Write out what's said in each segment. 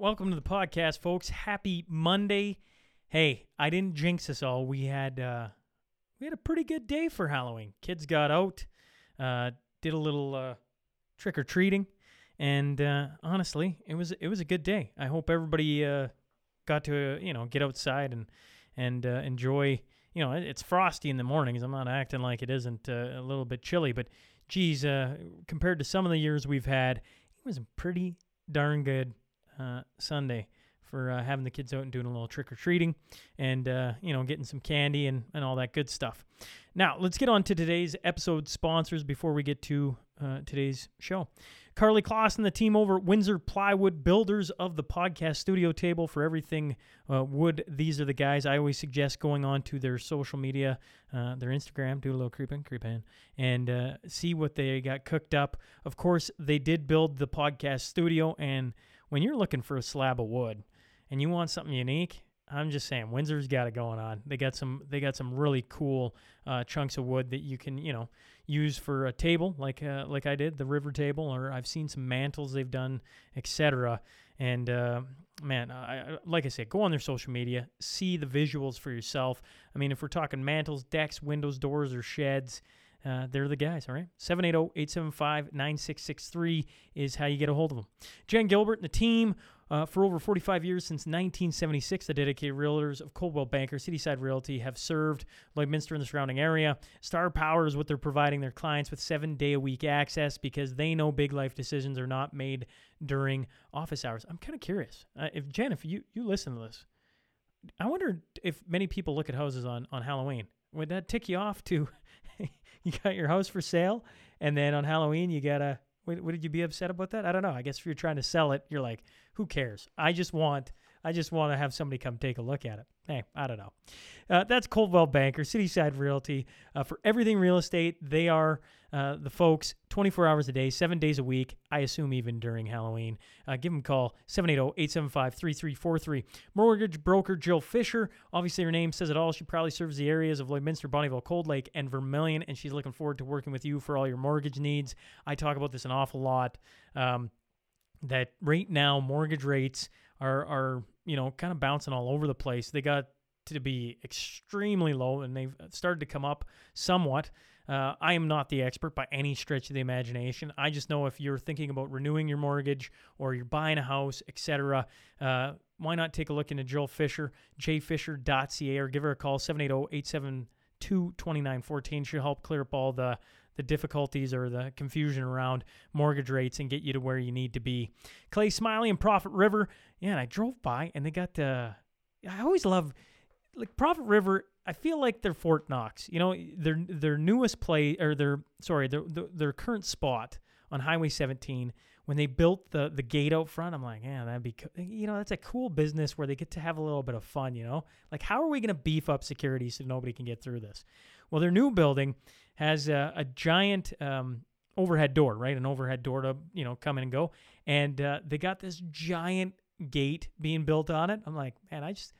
welcome to the podcast, folks. Happy Monday. Hey, I didn't jinx us all. We had uh, we had a pretty good day for Halloween. Kids got out, uh, did a little uh, trick or treating, and uh, honestly, it was it was a good day. I hope everybody uh, got to uh, you know get outside and and uh, enjoy. You know, it's frosty in the mornings. I'm not acting like it isn't uh, a little bit chilly, but geez, uh, compared to some of the years we've had, it was pretty darn good uh, Sunday for uh, having the kids out and doing a little trick or treating and, uh, you know, getting some candy and, and all that good stuff. Now, let's get on to today's episode sponsors before we get to uh, today's show. Carly Kloss and the team over at Windsor Plywood, builders of the podcast studio table for everything uh, wood. These are the guys I always suggest going on to their social media, uh, their Instagram, do a little creeping, creeping, and see what they got cooked up. Of course, they did build the podcast studio, and when you're looking for a slab of wood and you want something unique, I'm just saying Windsor's got it going on. They got some they got some really cool uh, chunks of wood that you can you know use for a table like uh, like I did the river table, or I've seen some mantles they've done, etc. And uh, man, I, like I said, go on their social media, see the visuals for yourself. I mean, if we're talking mantles, decks, windows, doors, or sheds. Uh, they're the guys, all right? 780-875-9663 is how you get a hold of them. Jen Gilbert and the team uh, for over 45 years since 1976, the dedicated realtors of Coldwell Banker Cityside Realty have served Lloydminster and the surrounding area. Star Power is what they're providing their clients with seven day a week access because they know big life decisions are not made during office hours. I'm kind of curious. Uh, if Jen, if you, you listen to this, I wonder if many people look at houses on, on Halloween. Would that tick you off to you got your house for sale and then on Halloween you got a would, would you be upset about that? I don't know. I guess if you're trying to sell it, you're like, who cares? I just want I just want to have somebody come take a look at it. Hey, I don't know. Uh, that's Coldwell Banker, Cityside Realty. Uh, for everything real estate, they are uh, the folks 24 hours a day, seven days a week, I assume even during Halloween. Uh, give them a call, 780-875-3343. Mortgage broker Jill Fisher. Obviously, her name says it all. She probably serves the areas of Lloydminster, Bonnyville, Cold Lake, and Vermilion, and she's looking forward to working with you for all your mortgage needs. I talk about this an awful lot. Um, that right now mortgage rates are are you know kind of bouncing all over the place. They got to be extremely low, and they've started to come up somewhat. Uh, I am not the expert by any stretch of the imagination. I just know if you're thinking about renewing your mortgage or you're buying a house, etc., uh, why not take a look into Jill Fisher, jfisher.ca, or give her a call, 780-872-2914. She'll help clear up all the the difficulties or the confusion around mortgage rates and get you to where you need to be. Clay Smiley and Prophet River. Yeah, and I drove by and they got uh I always love like Prophet River. I feel like they're Fort Knox. You know, their their newest play or their sorry, their their, current spot on Highway 17 when they built the the gate out front. I'm like, yeah, that'd be co- you know, that's a cool business where they get to have a little bit of fun. You know, like how are we to beef up security so nobody can get through this? Well, their new building has a, a giant um, overhead door, right? An overhead door to you know come in and go, and uh, they got this giant gate being built on it. I'm like, man, I just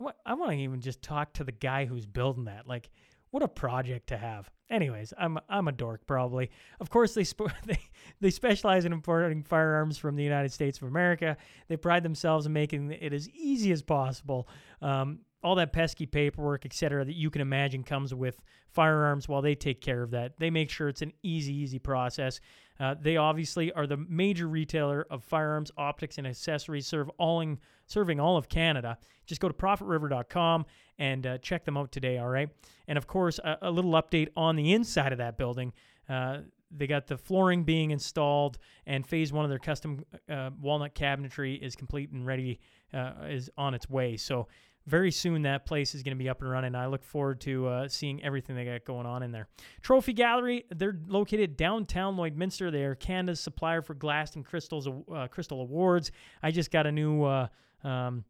I want, I want to even just talk to the guy who's building that. Like, what a project to have. Anyways, I'm I'm a dork probably. Of course, they sp- they they specialize in importing firearms from the United States of America. They pride themselves in making it as easy as possible. Um, all that pesky paperwork, et cetera, that you can imagine comes with firearms. While they take care of that, they make sure it's an easy, easy process. Uh, they obviously are the major retailer of firearms, optics, and accessories, serve all in, serving all of Canada. Just go to prophetriver.com and uh, check them out today, all right? And of course, a, a little update on the inside of that building. Uh, they got the flooring being installed, and phase one of their custom uh, walnut cabinetry is complete and ready, uh, is on its way. So, very soon that place is going to be up and running. I look forward to uh, seeing everything they got going on in there. Trophy Gallery, they're located downtown Lloydminster. They are Canada's supplier for glass and crystals uh, crystal awards. I just got a new uh, um,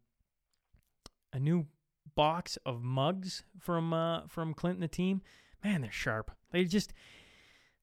a new box of mugs from uh, from Clint and the team. Man, they're sharp. They just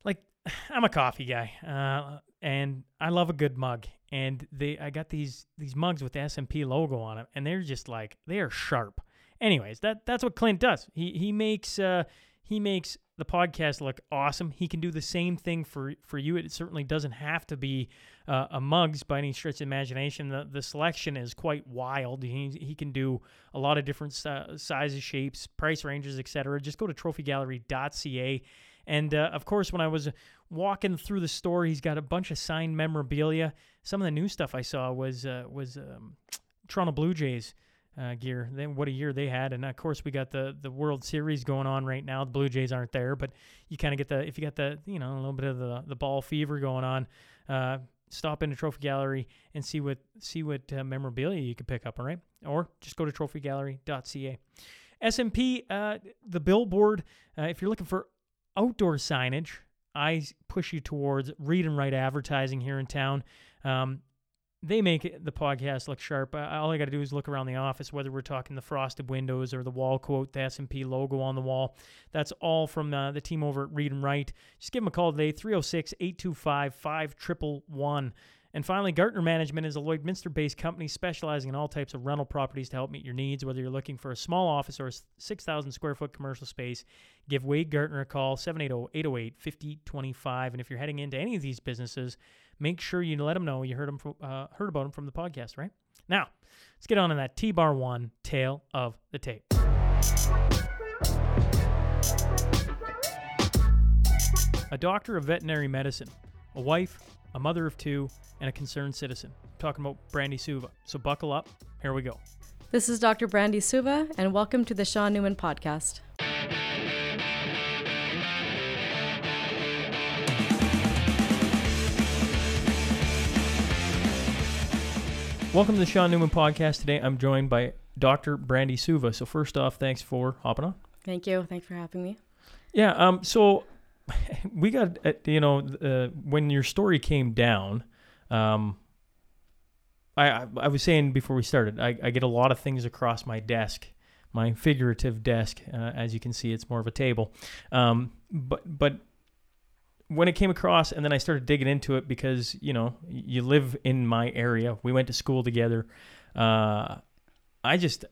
like I'm a coffee guy, uh, and I love a good mug. And they, I got these these mugs with the S and P logo on them, and they're just like they are sharp. Anyways, that that's what Clint does. He he makes uh, he makes the podcast look awesome. He can do the same thing for for you. It certainly doesn't have to be uh, a mugs by any stretch of imagination. The the selection is quite wild. He he can do a lot of different uh, sizes, shapes, price ranges, etc. Just go to trophygallery.ca. And uh, of course, when I was walking through the store, he's got a bunch of signed memorabilia. Some of the new stuff I saw was uh, was um, Toronto Blue Jays uh, gear. Then what a year they had, and of course we got the the World Series going on right now. The Blue Jays aren't there, but you kind of get the if you got the you know a little bit of the the ball fever going on. Uh, stop into Trophy Gallery and see what see what uh, memorabilia you can pick up. All right, or just go to trophygallery.ca. SNP, uh, the billboard. Uh, if you're looking for outdoor signage, I push you towards read and write advertising here in town. Um, they make the podcast look sharp. all I got to do is look around the office, whether we're talking the frosted windows or the wall quote, the SNP logo on the wall. That's all from uh, the team over at Read and Write. Just give them a call today, 306 825 5111. And finally, Gartner Management is a Lloydminster based company specializing in all types of rental properties to help meet your needs. Whether you're looking for a small office or a 6,000 square foot commercial space, give Wade Gartner a call, 780 808 5025. And if you're heading into any of these businesses, make sure you let them know you heard them from, uh, heard about them from the podcast, right? Now, let's get on to that T bar one tale of the tape. A doctor of veterinary medicine, a wife, a mother of two, and a concerned citizen. I'm talking about Brandy Suva. So buckle up. Here we go. This is Dr. Brandy Suva, and welcome to the Shawn Newman Podcast. Welcome to the Shawn Newman podcast. Today I'm joined by Dr. Brandy Suva. So first off, thanks for hopping on. Thank you. Thanks for having me. Yeah. Um. So we got uh, you know uh, when your story came down, um. I I was saying before we started, I, I get a lot of things across my desk, my figurative desk. Uh, as you can see, it's more of a table. Um. But but when it came across and then I started digging into it because, you know, you live in my area. We went to school together. Uh, I just,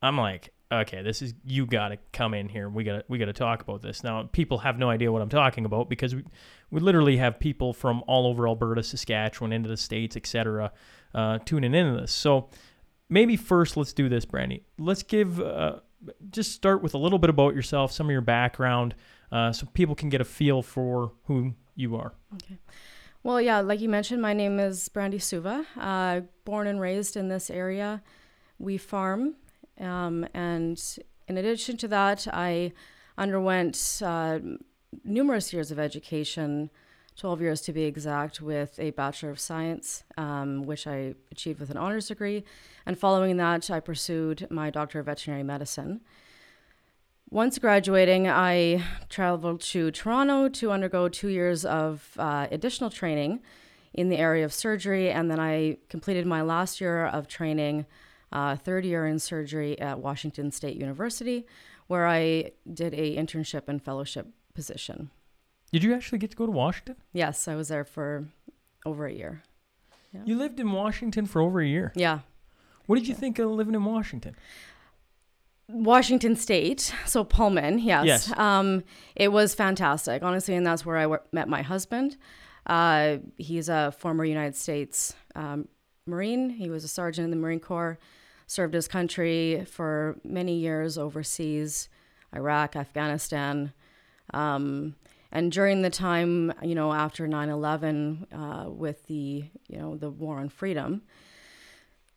I'm like, okay, this is, you got to come in here. We got to, we got to talk about this. Now, people have no idea what I'm talking about because we, we literally have people from all over Alberta, Saskatchewan, into the States, etc., uh, tuning into this. So maybe first let's do this, Brandy. Let's give, uh, just start with a little bit about yourself, some of your background, uh, so people can get a feel for who you are. Okay. Well, yeah, like you mentioned, my name is Brandy Suva. Uh, born and raised in this area. We farm. Um, and in addition to that, I underwent uh, numerous years of education, 12 years to be exact, with a Bachelor of Science, um, which I achieved with an honors degree. And following that, I pursued my Doctor of Veterinary Medicine. Once graduating, I traveled to Toronto to undergo two years of uh, additional training in the area of surgery, and then I completed my last year of training, uh, third year in surgery at Washington State University, where I did a internship and fellowship position. Did you actually get to go to Washington? Yes, I was there for over a year. Yeah. You lived in Washington for over a year. Yeah. What did you yeah. think of living in Washington? Washington State, so Pullman, yes. Yes. Um, it was fantastic, honestly, and that's where I w- met my husband. Uh, he's a former United States um, Marine. He was a sergeant in the Marine Corps, served his country for many years overseas, Iraq, Afghanistan. Um, and during the time, you know, after 9/11, uh, with the, you know, the war on freedom,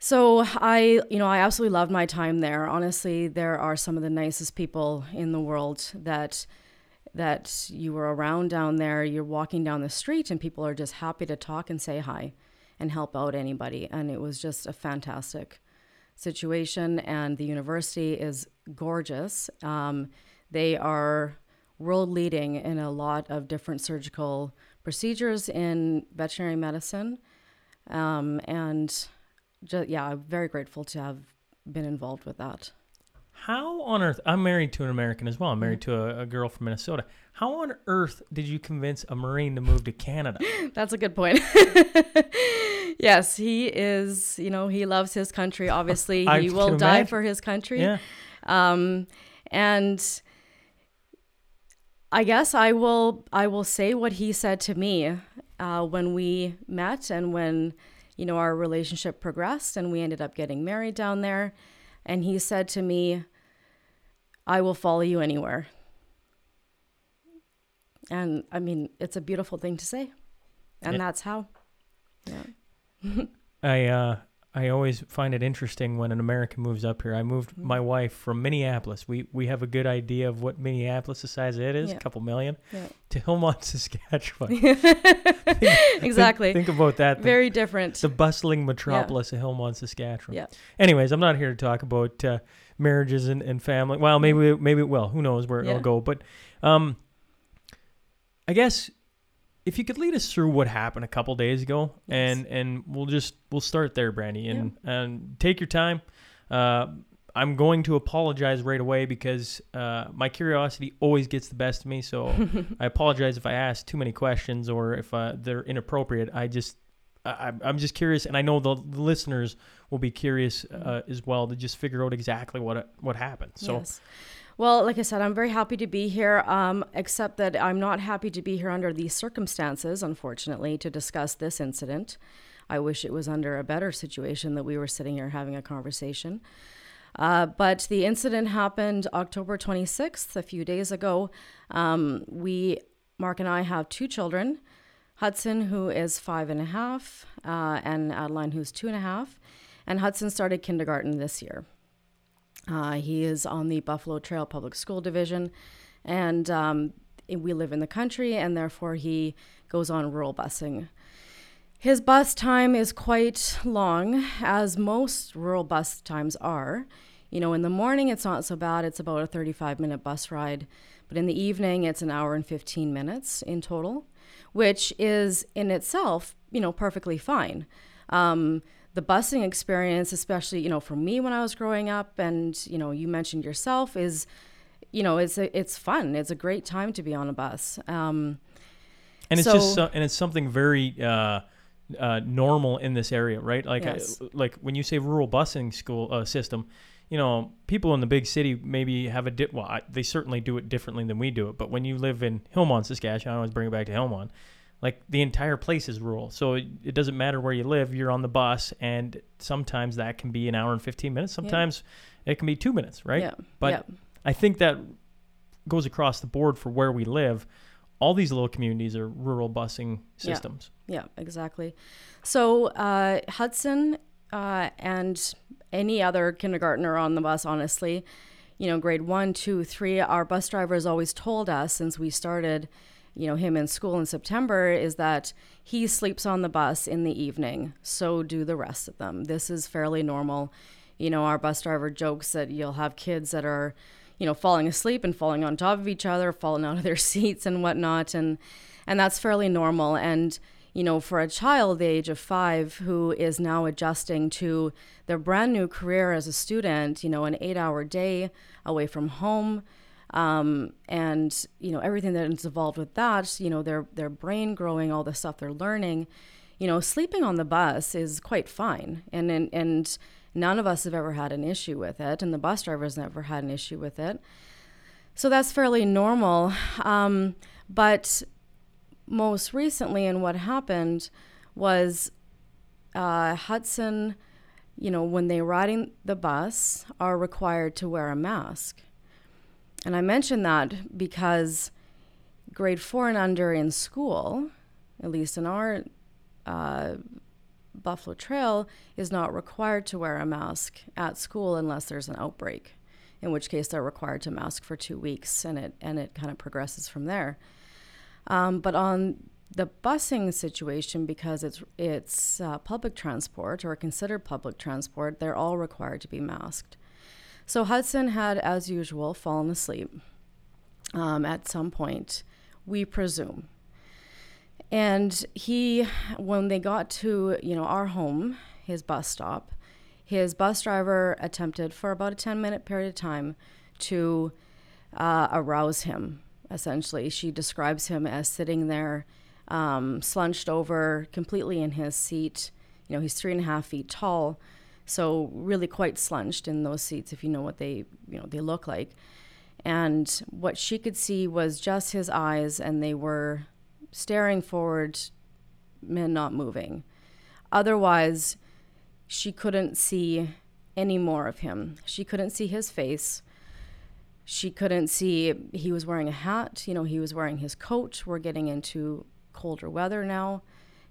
so I, you know, I absolutely loved my time there. Honestly, there are some of the nicest people in the world that that you were around down there. You're walking down the street and people are just happy to talk and say hi and help out anybody. And it was just a fantastic situation. And the university is gorgeous. Um, they are world leading in a lot of different surgical procedures in veterinary medicine. Um, and just, yeah, I'm very grateful to have been involved with that. How on earth? I'm married to an American as well. I'm married to a, a, girl from Minnesota. How on earth did you convince a Marine to move to Canada? That's a good point. yes, he is. You know, he loves his country. Obviously, he will die for his country. Yeah. Um, and I guess I will I will say what he said to me uh, when we met and when you know our relationship progressed and we ended up getting married down there. And he said to me, "I will follow you anywhere." And I mean, it's a beautiful thing to say, and Yeah. that's how. Yeah. I uh, I always find it interesting when an American moves up here. I moved Mm-hmm. my wife from Minneapolis. We we have a good idea of what Minneapolis, the size of it is, Yeah. a couple million, Yeah. to Hillmond, Saskatchewan. exactly. Think, think about that. the- Very different. the bustling metropolis of Hillmond, Saskatchewan. Yeah. Anyways, I'm not here to talk about uh, marriages and, and family. Well, maybe maybe it will. Who knows where Yeah. it'll go? But um, I guess if you could lead us through what happened a couple days ago, Yes. and and we'll just we'll start there, Brandy, and and take your time. Uh, I'm going to apologize right away because uh, my curiosity always gets the best of me. So I apologize if I ask too many questions or if uh, they're inappropriate. I just I, I'm- I'm just curious, and I know the, the listeners will be curious uh, as well to just figure out exactly what what happened. So Yes. Well, like I said, I'm very happy to be here, um, except that I'm not happy to be here under these circumstances, unfortunately, to discuss this incident. I wish it was under a better situation that we were sitting here having a conversation. Uh, but the incident happened October 26th, a few days ago. Um, we, Mark and I, have two children Hudson, who is five and a half, uh, and Adeline, who's two and a half. And Hudson started kindergarten this year. Uh, he is on the Buffalo Trail Public School Division, and um, we live in the country, and therefore he goes on rural busing. His bus time is quite long, as most rural bus times are. You know, in the morning it's not so bad, it's about a 35 minute bus ride, but in the evening it's an hour and 15 minutes in total, which is in itself, you know, perfectly fine. Um, the busing experience, especially, you know, for me when I was growing up, and, you know, you mentioned yourself, is, you know, it's, a, it's fun. It's a great time to be on a bus. Um, and it's just So- so, and it's something very uh, uh, normal in this area, right? Like I- like when you say rural busing school uh, system, you know, people in the big city maybe have a di- well, I, they certainly do it differently than we do it. But when you live in Hillmond, Saskatchewan, I always bring it back to Hillmond. Like the entire place is rural, so it, it doesn't matter where you live. You're on the bus, and sometimes that can be an hour and fifteen minutes. Sometimes it can be two minutes, right? Yeah. But yeah. I think that goes across the board for where we live. All these little communities are rural busing Yeah. systems. Yeah, exactly. So uh, Hudson uh, and any other kindergartner on the bus, honestly, you know, grade one, two, three, our bus driver has always told us since we started, you know, him in school in September, is that he sleeps on the bus in the evening. So do the rest of them. This is fairly normal. You know, our bus driver jokes that you'll have kids that are, you know, falling asleep and falling on top of each other, falling out of their seats and whatnot, and and that's fairly normal. And you know, for a child the age of five who is now adjusting to their brand new career as a student, you know, an eight-hour day away from home, um, and you know everything that is involved with that, you know, their their brain growing, all the stuff they're learning, you know, sleeping on the bus is quite fine, and and and none of us have ever had an issue with it, and the bus driver's never had an issue with it. So that's fairly normal. Um, but most recently, and what happened was uh, Hudson, you know, when they're riding the bus, are required to wear a mask. And I mention that because grade four and under in school, at least in our uh, Buffalo Trail, is not required to wear a mask at school unless there's an outbreak, in which case they're required to mask for two weeks, and it and it kind of progresses from there. Um, but on the busing situation, because it's it's uh, public transport or considered public transport, they're all required to be masked. So Hudson had, as usual, fallen asleep um, at some point, we presume. And he, when they got to you know our home, his bus stop, his bus driver attempted for about a ten minute period of time to uh, arouse him. Essentially, she describes him as sitting there, um, slunched over, completely in his seat. You know, he's three and a half feet tall, so really quite slunched in those seats. If you know what they, you know, they look like. And what she could see was just his eyes, and they were staring forward and not moving. Otherwise, she couldn't see any more of him. She couldn't see his face. She couldn't see he was wearing a hat. You know, he was wearing his coat. We're getting into colder weather now.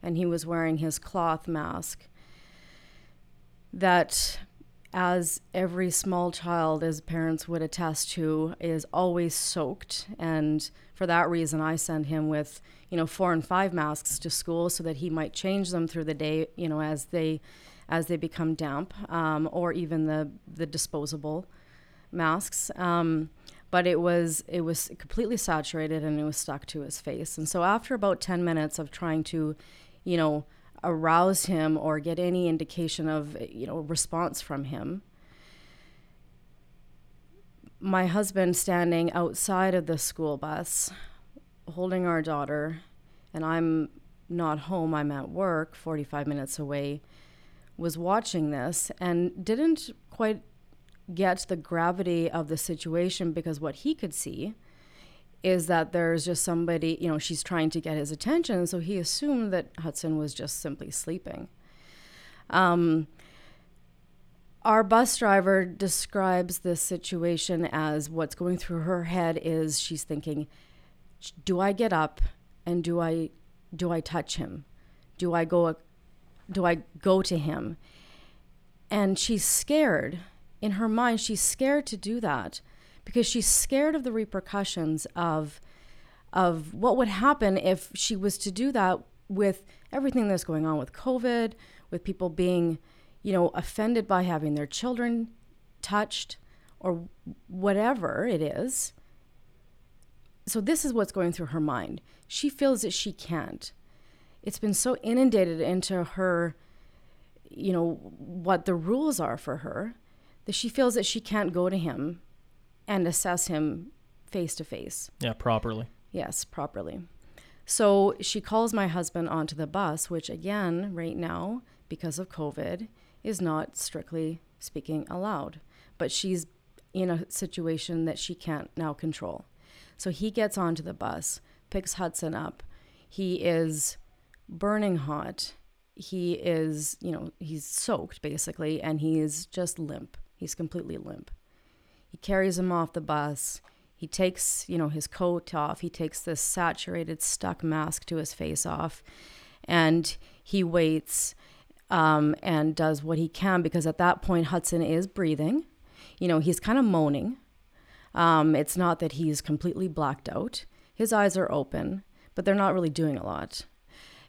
And he was wearing his cloth mask. That, as every small child, as parents would attest to, is always soaked. And for that reason, I send him with, you know, four and five masks to school so that he might change them through the day, you know, as they as they become damp, um, or even the the disposable masks. Um, but it was it was completely saturated and it was stuck to his face. And so after about ten minutes of trying to, you know, arouse him or get any indication of you know response from him, my husband standing outside of the school bus, holding our daughter, and I'm not home. I'm at work, 45 minutes away was watching this and didn't quite get the gravity of the situation because what he could see is that there's just somebody, you know, she's trying to get his attention. So he assumed that Hudson was just simply sleeping. Um, our bus driver describes this situation as what's going through her head is she's thinking, do I get up and do I do I touch him? Do I go do I go to him? And she's scared. In her mind, she's scared to do that because she's scared of the repercussions of of what would happen if she was to do that with everything that's going on with COVID, with people being, you know, offended by having their children touched or whatever it is. So this is what's going through her mind. She feels that she can't it's been so inundated into her you know what the rules are for her that she feels that she can't go to him and assess him face to face yeah properly yes properly so she calls my husband onto the bus which again right now because of covid is not strictly speaking allowed but she's in a situation that she can't now control so he gets onto the bus picks hudson up he is burning hot. He is, you know, he's soaked basically, and he is just limp. He's completely limp. He carries him off the bus. He takes, you know, his coat off. He takes this saturated, stuck mask to his face off, and he waits um, and does what he can because at that point Hudson is breathing. You know, he's kind of moaning. Um, it's not that he's completely blacked out. His eyes are open, but they're not really doing a lot.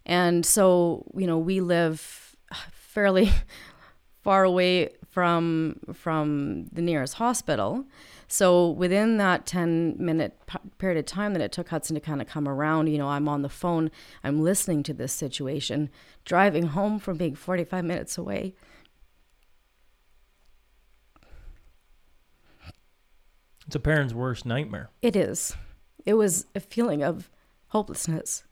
And so, you know, we live fairly far away from from the nearest hospital. So within that 10 minute p- period of time that it took Hudson to kind of come around, you know, I'm on the phone, I'm listening to this situation, driving home from being 45 minutes away. It's a parent's worst nightmare. It is. It was a feeling of hopelessness.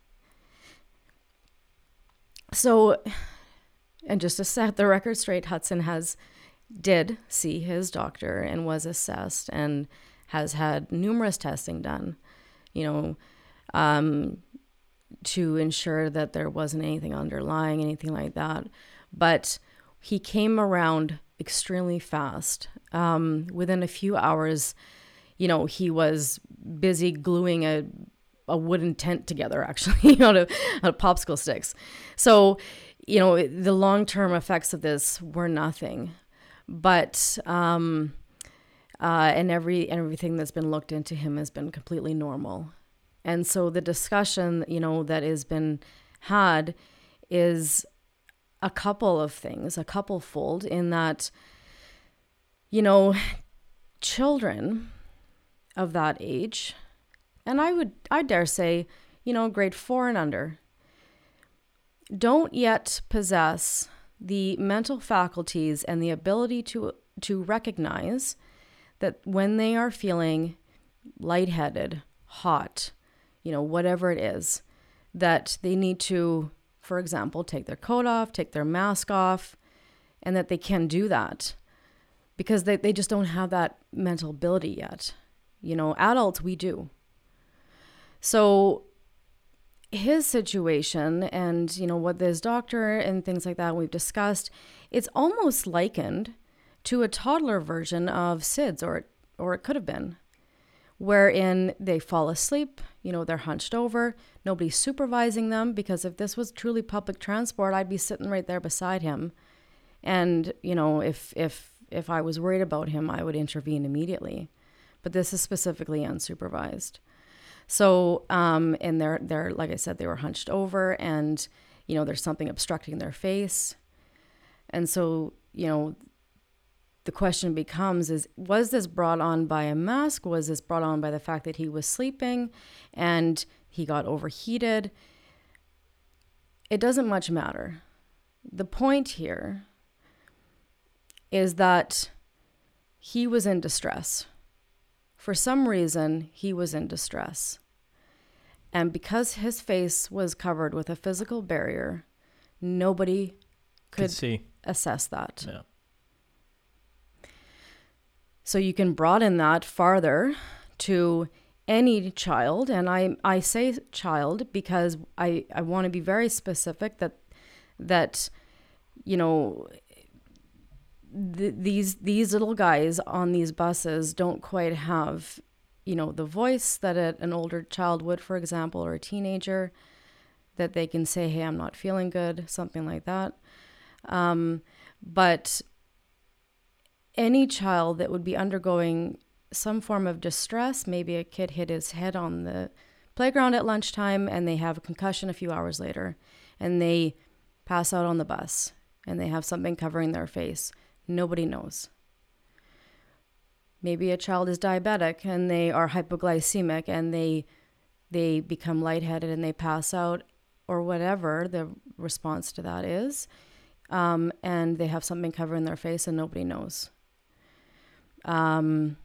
So, and just to set the record straight, Hudson has did see his doctor and was assessed and has had numerous testing done, you know, um, to ensure that there wasn't anything underlying, anything like that. But he came around extremely fast. Um, within a few hours, you know, he was busy gluing a a wooden tent together actually out of, out of popsicle sticks. So, you know, the long term effects of this were nothing, but um, uh, and every and everything that's been looked into him has been completely normal, and so the discussion you know that has been had is a couple of things, a couple fold in that, you know, children of that age and I would, I dare say, you know, grade four and under, don't yet possess the mental faculties and the ability to to recognize that when they are feeling lightheaded, hot, you know, whatever it is, that they need to, for example, take their coat off, take their mask off, and that they can do that because they, they just don't have that mental ability yet. You know, adults, we do. So his situation and, you know, what this doctor and things like that we've discussed, it's almost likened to a toddler version of SIDS, or, or it could have been, wherein they fall asleep, you know, they're hunched over, nobody's supervising them, because if this was truly public transport, I'd be sitting right there beside him. And, you know, if, if, if I was worried about him, I would intervene immediately. But this is specifically unsupervised. So, um, and they're they're like I said, they were hunched over, and you know, there's something obstructing their face, and so you know, the question becomes: is was this brought on by a mask? Was this brought on by the fact that he was sleeping, and he got overheated? It doesn't much matter. The point here is that he was in distress for some reason, he was in distress. And because his face was covered with a physical barrier, nobody could, Could see. assess that. Yeah. So you can broaden that farther to any child. And I, I say child because I, I want to be very specific that, that, you know, th- these these little guys on these buses don't quite have you know the voice that a, an older child would for example or a teenager that they can say hey i'm not feeling good something like that. Um, but any child that would be undergoing some form of distress maybe a kid hit his head on the playground at lunchtime and they have a concussion a few hours later and they pass out on the bus and they have something covering their face Nobody knows. Maybe a child is diabetic and they are hypoglycemic and they they become lightheaded and they pass out or whatever the response to that is. Um, and they have something covering their face and nobody knows. Um,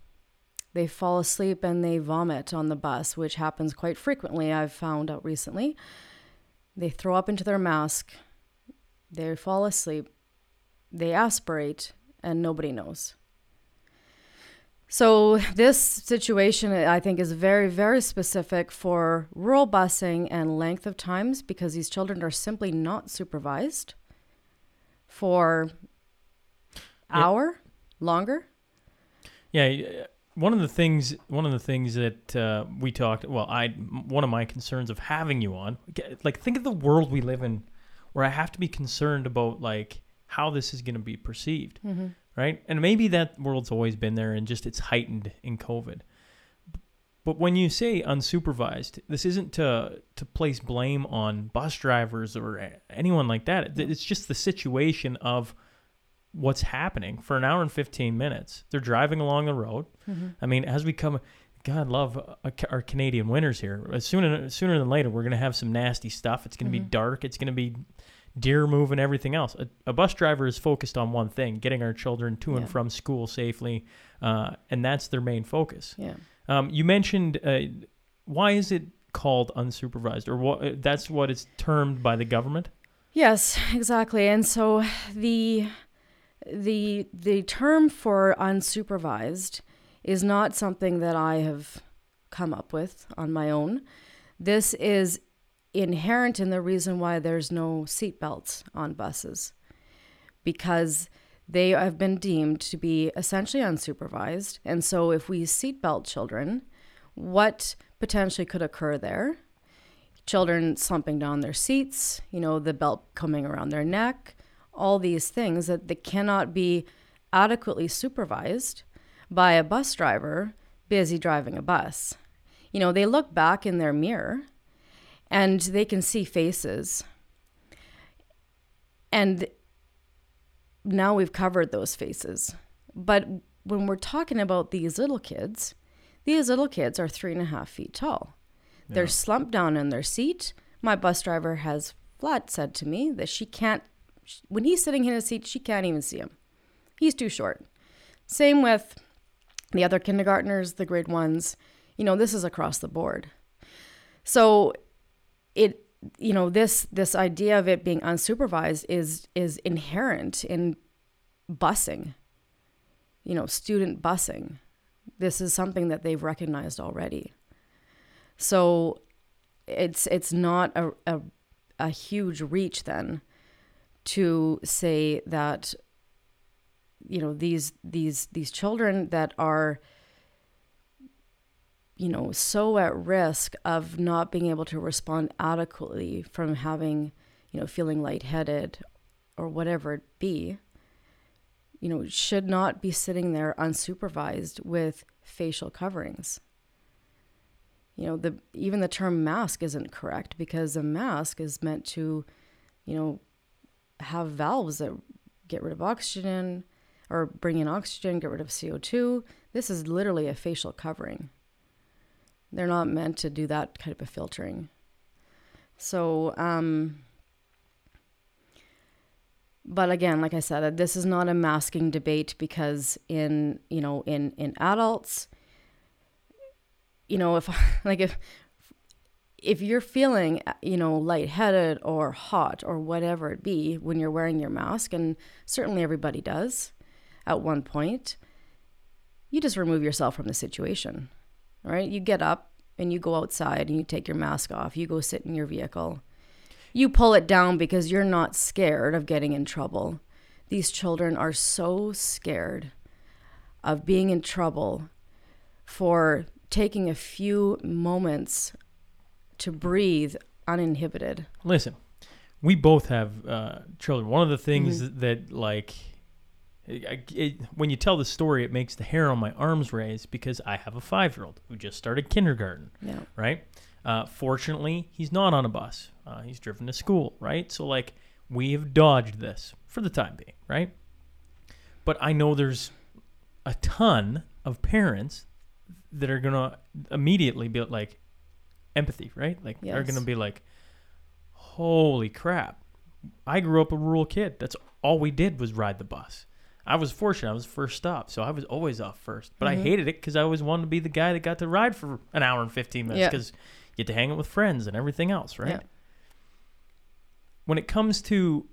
they fall asleep and they vomit on the bus, which happens quite frequently, I've found out recently. They throw up into their mask, they fall asleep, they aspirate and nobody knows. So, this situation I think is very, very specific for rural busing and length of times because these children are simply not supervised for hour longer. Yeah, one of the things one of the things that uh, we talked well, I one of my concerns of having you on, like think of the world we live in, where I have to be concerned about like how this is going to be perceived, mm-hmm. right? And maybe that world's always been there and just it's heightened in COVID. But when you say unsupervised, this isn't to to place blame on bus drivers or anyone like that. It's just the situation of what's happening for an hour and 15 minutes. They're driving along the road. Mm-hmm. I mean, as we come God love uh, our Canadian winters here. Sooner sooner than later, we're gonna have some nasty stuff. It's gonna mm-hmm. be dark. It's gonna be deer move and everything else. A, a, bus driver is focused on one thing: getting our children to and from school safely, uh, and that's their main focus. Yeah. Um, you mentioned uh, why is it called unsupervised, or what? Uh, that's what it's termed by the government. Yes, exactly. And so the the the term for unsupervised is not something that I have come up with on my own. This is inherent in the reason why there's no seatbelts on buses because they have been deemed to be essentially unsupervised. And so, if we seatbelt children, what potentially could occur there? Children slumping down their seats, you know, the belt coming around their neck, all these things that they cannot be adequately supervised by a bus driver busy driving a bus. You know, they look back in their mirror and they can see faces. And now we've covered those faces. But when we're talking about these little kids, these little kids are three and a half feet tall. Yeah. They're slumped down in their seat. My bus driver has flat said to me that she can't, when he's sitting in his seat, she can't even see him. He's too short. Same with the other kindergartners, the grade ones. You know, this is across the board. So it you know this this idea of it being unsupervised is is inherent in busing you know student busing This is something that they've recognized already. So it's it's not a, a, a huge reach then to say that you know these these these children that are you know so at risk of not being able to respond adequately from having you know feeling lightheaded or whatever it be you know should not be sitting there unsupervised with facial coverings. You know the even the term mask isn't correct because a mask is meant to you know have valves that get rid of oxygen or bring in oxygen get rid of co2 this is literally a facial covering they're not meant to do that type of filtering. So um but again like i said this is not a masking debate because in you know in in adults you know, if like if if you're feeling, you know, lightheaded or hot or whatever it be when you're wearing your mask, and certainly everybody does at one point, you just remove yourself from the situation, right? You get up and you go outside and you take your mask off. You go sit in your vehicle. You pull it down because you're not scared of getting in trouble. These children are so scared of being in trouble for taking a few moments to breathe uninhibited. Listen, we both have uh, children. One of the things mm-hmm. that, like, it, it, when you tell the story, it makes the hair on my arms raise because I have a five year old who just started kindergarten. Yeah. Right? Uh, fortunately, he's not on a bus. Uh, he's driven to school. Right? So, like, we have dodged this for the time being. Right? But I know there's a ton of parents that are gonna immediately be like empathy, right? Like yes. they're gonna be like, "Holy crap! I grew up a rural kid. That's all we did was ride the bus. I was fortunate. I was first stop, so I was always off first. But mm-hmm. I hated it because I always wanted to be the guy that got to ride for an hour and fifteen minutes because yeah. you get to hang out with friends and everything else, right? Yeah. When it comes to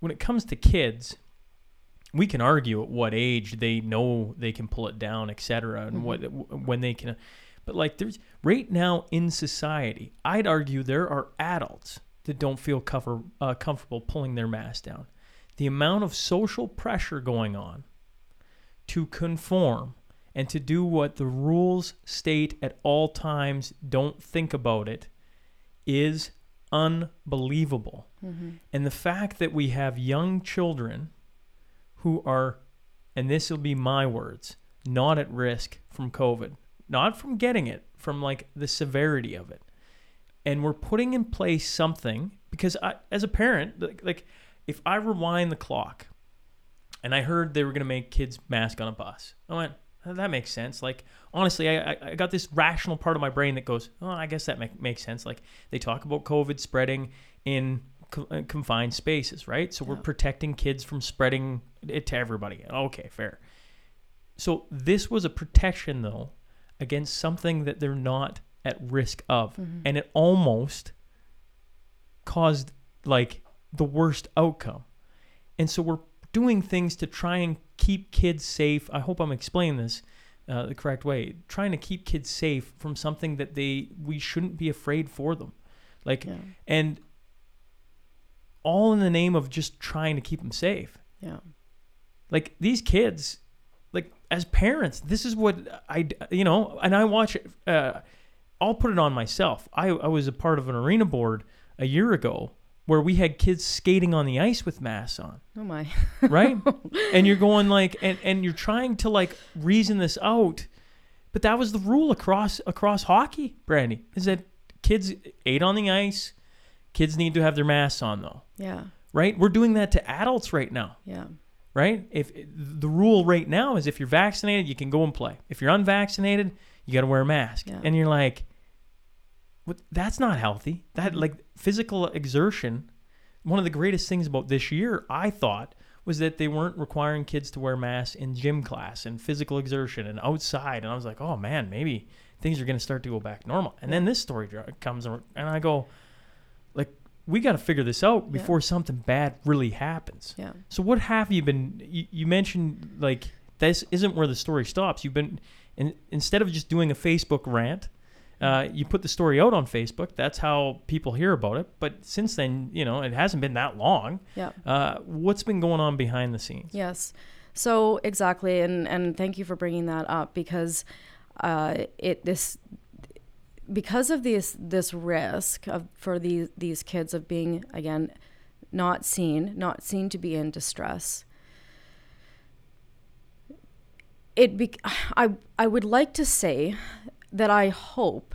when it comes to kids, we can argue at what age they know they can pull it down, etc., and mm-hmm. what when they can. But like, there's right now in society, I'd argue there are adults that don't feel cover, uh, comfortable pulling their mask down. The amount of social pressure going on to conform and to do what the rules state at all times, don't think about it, is unbelievable. Mm-hmm. And the fact that we have young children who are, and this will be my words, not at risk from COVID, not from getting it, from like the severity of it. And we're putting in place something because I, as a parent, like, like if I rewind the clock and I heard they were going to make kids mask on a bus, I went, oh, that makes sense. Like, honestly, I, I got this rational part of my brain that goes, oh, I guess that make, makes sense. Like, they talk about COVID spreading in uh, confined spaces, right? So yeah. we're protecting kids from spreading it to everybody. Okay, fair. So this was a protection though against something that they're not at risk of, mm-hmm. and it almost caused like the worst outcome. And so we're doing things to try and keep kids safe. I hope I'm explaining this uh, the correct way. Trying to keep kids safe from something that they we shouldn't be afraid for them. Like yeah. and all in the name of just trying to keep them safe. Yeah. Like these kids, like as parents, this is what I, you know, and I watch. Uh, I'll put it on myself. I, I was a part of an arena board a year ago where we had kids skating on the ice with masks on. Oh my. right? And you're going like and and you're trying to like reason this out. But that was the rule across across hockey, Brandy, is that kids ate on the ice, Kids need to have their masks on though. Yeah. Right? We're doing that to adults right now. Yeah. Right? If the rule right now is if you're vaccinated, you can go and play. If you're unvaccinated, you got to wear a mask. Yeah. And you're like that's not healthy. That mm-hmm. like physical exertion one of the greatest things about this year, I thought, was that they weren't requiring kids to wear masks in gym class and physical exertion and outside. And I was like, oh man, maybe things are going to start to go back normal. And then this story comes and I go, like, we got to figure this out before yeah. something bad really happens. Yeah. So what have you been? You, you, mentioned like this isn't where the story stops. You've been and instead of just doing a Facebook rant, uh, you put the story out on Facebook. That's how people hear about it. But since then, you know, it hasn't been that long. Yeah. Uh, what's been going on behind the scenes? Yes. So exactly, and and thank you for bringing that up because uh, it this because of this this risk of for these these kids of being again not seen, not seen to be in distress. It be, I I would like to say that I hope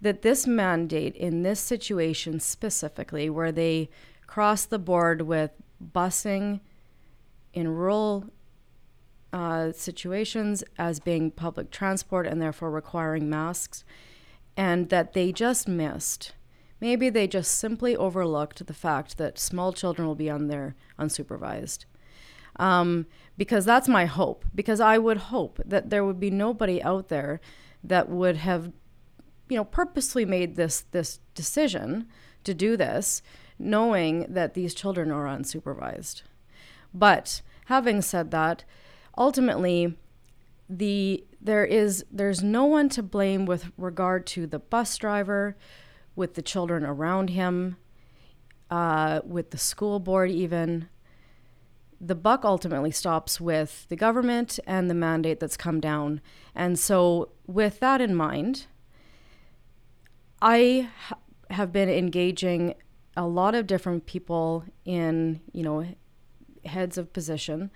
that this mandate in this situation specifically, where they cross the board with busing in rural uh, situations as being public transport and therefore requiring masks, and that they just missed. Maybe they just simply overlooked the fact that small children will be on there unsupervised. Um, because that's my hope. Because I would hope that there would be nobody out there that would have, you know, purposely made this this decision to do this, knowing that these children are unsupervised. But having said that, ultimately, the there is there's no one to blame with regard to the bus driver, with the children around him, uh, with the school board even. The buck ultimately stops with the government and the mandate that's come down. And so, with that in mind, I ha- have been engaging a lot of different people in, you know, heads of position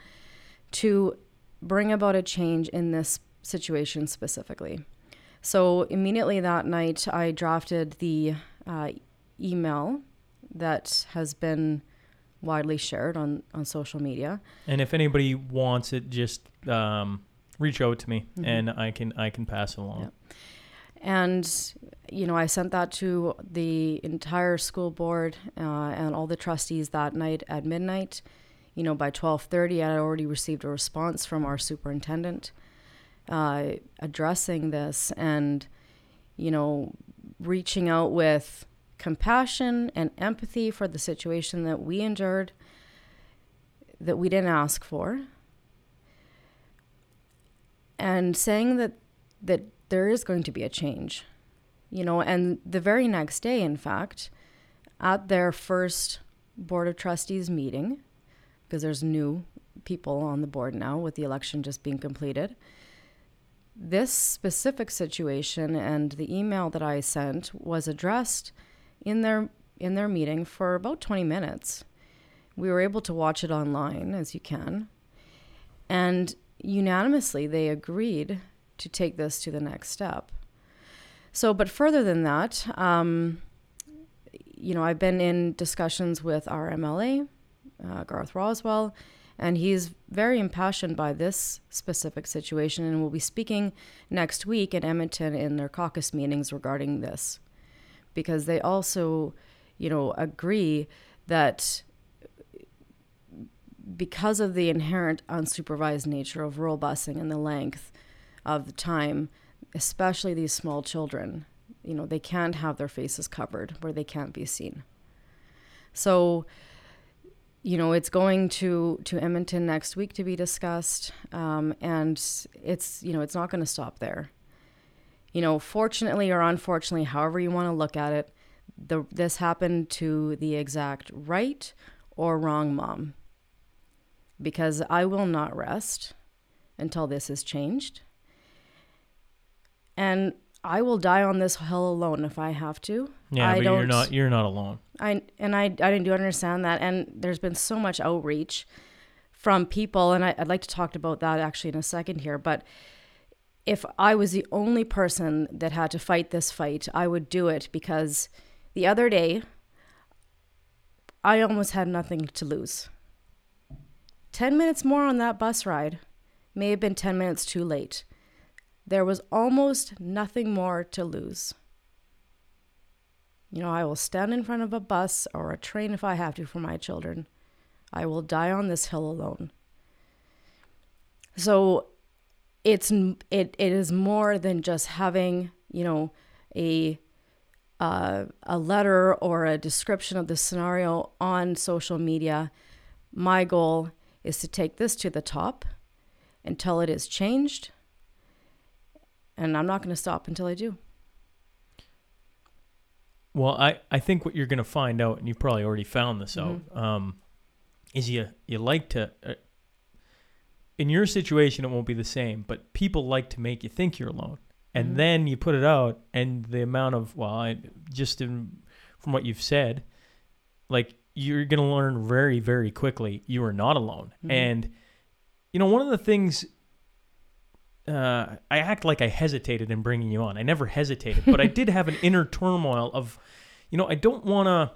to bring about a change in this situation specifically. So immediately that night, I drafted the uh, email that has been widely shared on, on social media. And if anybody wants it, just um, reach out to me, Mhm. and I can I can pass it along. Yep. And you know, I sent that to the entire school board uh, and all the trustees that night at midnight. You know, by twelve thirty, I had already received a response from our superintendent uh, addressing this and you know reaching out with compassion and empathy for the situation that we endured that we didn't ask for. And saying that that there is going to be a change you know and the very next day in fact at their first board of trustees meeting because there's new people on the board now with the election just being completed this specific situation and the email that I sent was addressed in their in their meeting for about 20 minutes. We were able to watch it online as you can. And unanimously they agreed to take this to the next step. So, but further than that, um, you know, I've been in discussions with our MLA, uh, Garth Rowswell, and he's very impassioned by this specific situation and will be speaking next week in Edmonton in their caucus meetings regarding this. Because they also, you know, agree that because of the inherent unsupervised nature of rural busing and the length of the time, especially these small children, you know, they can't have their faces covered where they can't be seen. So, you know, it's going to to Edmonton next week to be discussed, um, and it's you know it's not going to stop there. You know, fortunately or unfortunately, however you want to look at it, the this happened to the exact right or wrong mom. Because I will not rest until this is changed. And I will die on this hill alone if I have to. Yeah, I but you're don't- not you're not alone. I and I I didn't do understand that, and there's been so much outreach from people, and I, I'd like to talk about that actually in a second here. But if I was the only person that had to fight this fight, I would do it because the other day I almost had nothing to lose. Ten minutes more on that bus ride may have been ten minutes too late. There was almost nothing more to lose. You know, I will stand in front of a bus or a train if I have to for my children. I will die on this hill alone. So it's it it is more than just having, you know, a uh, a letter or a description of the scenario on social media. My goal is to take this to the top until it is changed and I'm not going to stop until I do. Well, I, I think what you're going to find out, and you probably already found this Mm-hmm. out, um, is you you like to. Uh, in your situation, it won't be the same, but people like to make you think you're alone, and Mhm. then you put it out, and the amount of well, I just in, from what you've said, like you're going to learn very very quickly you are not alone, Mhm. and you know one of the things uh, I act like I hesitated in bringing you on. I never hesitated, but I did have an inner turmoil of, you know, I don't want to.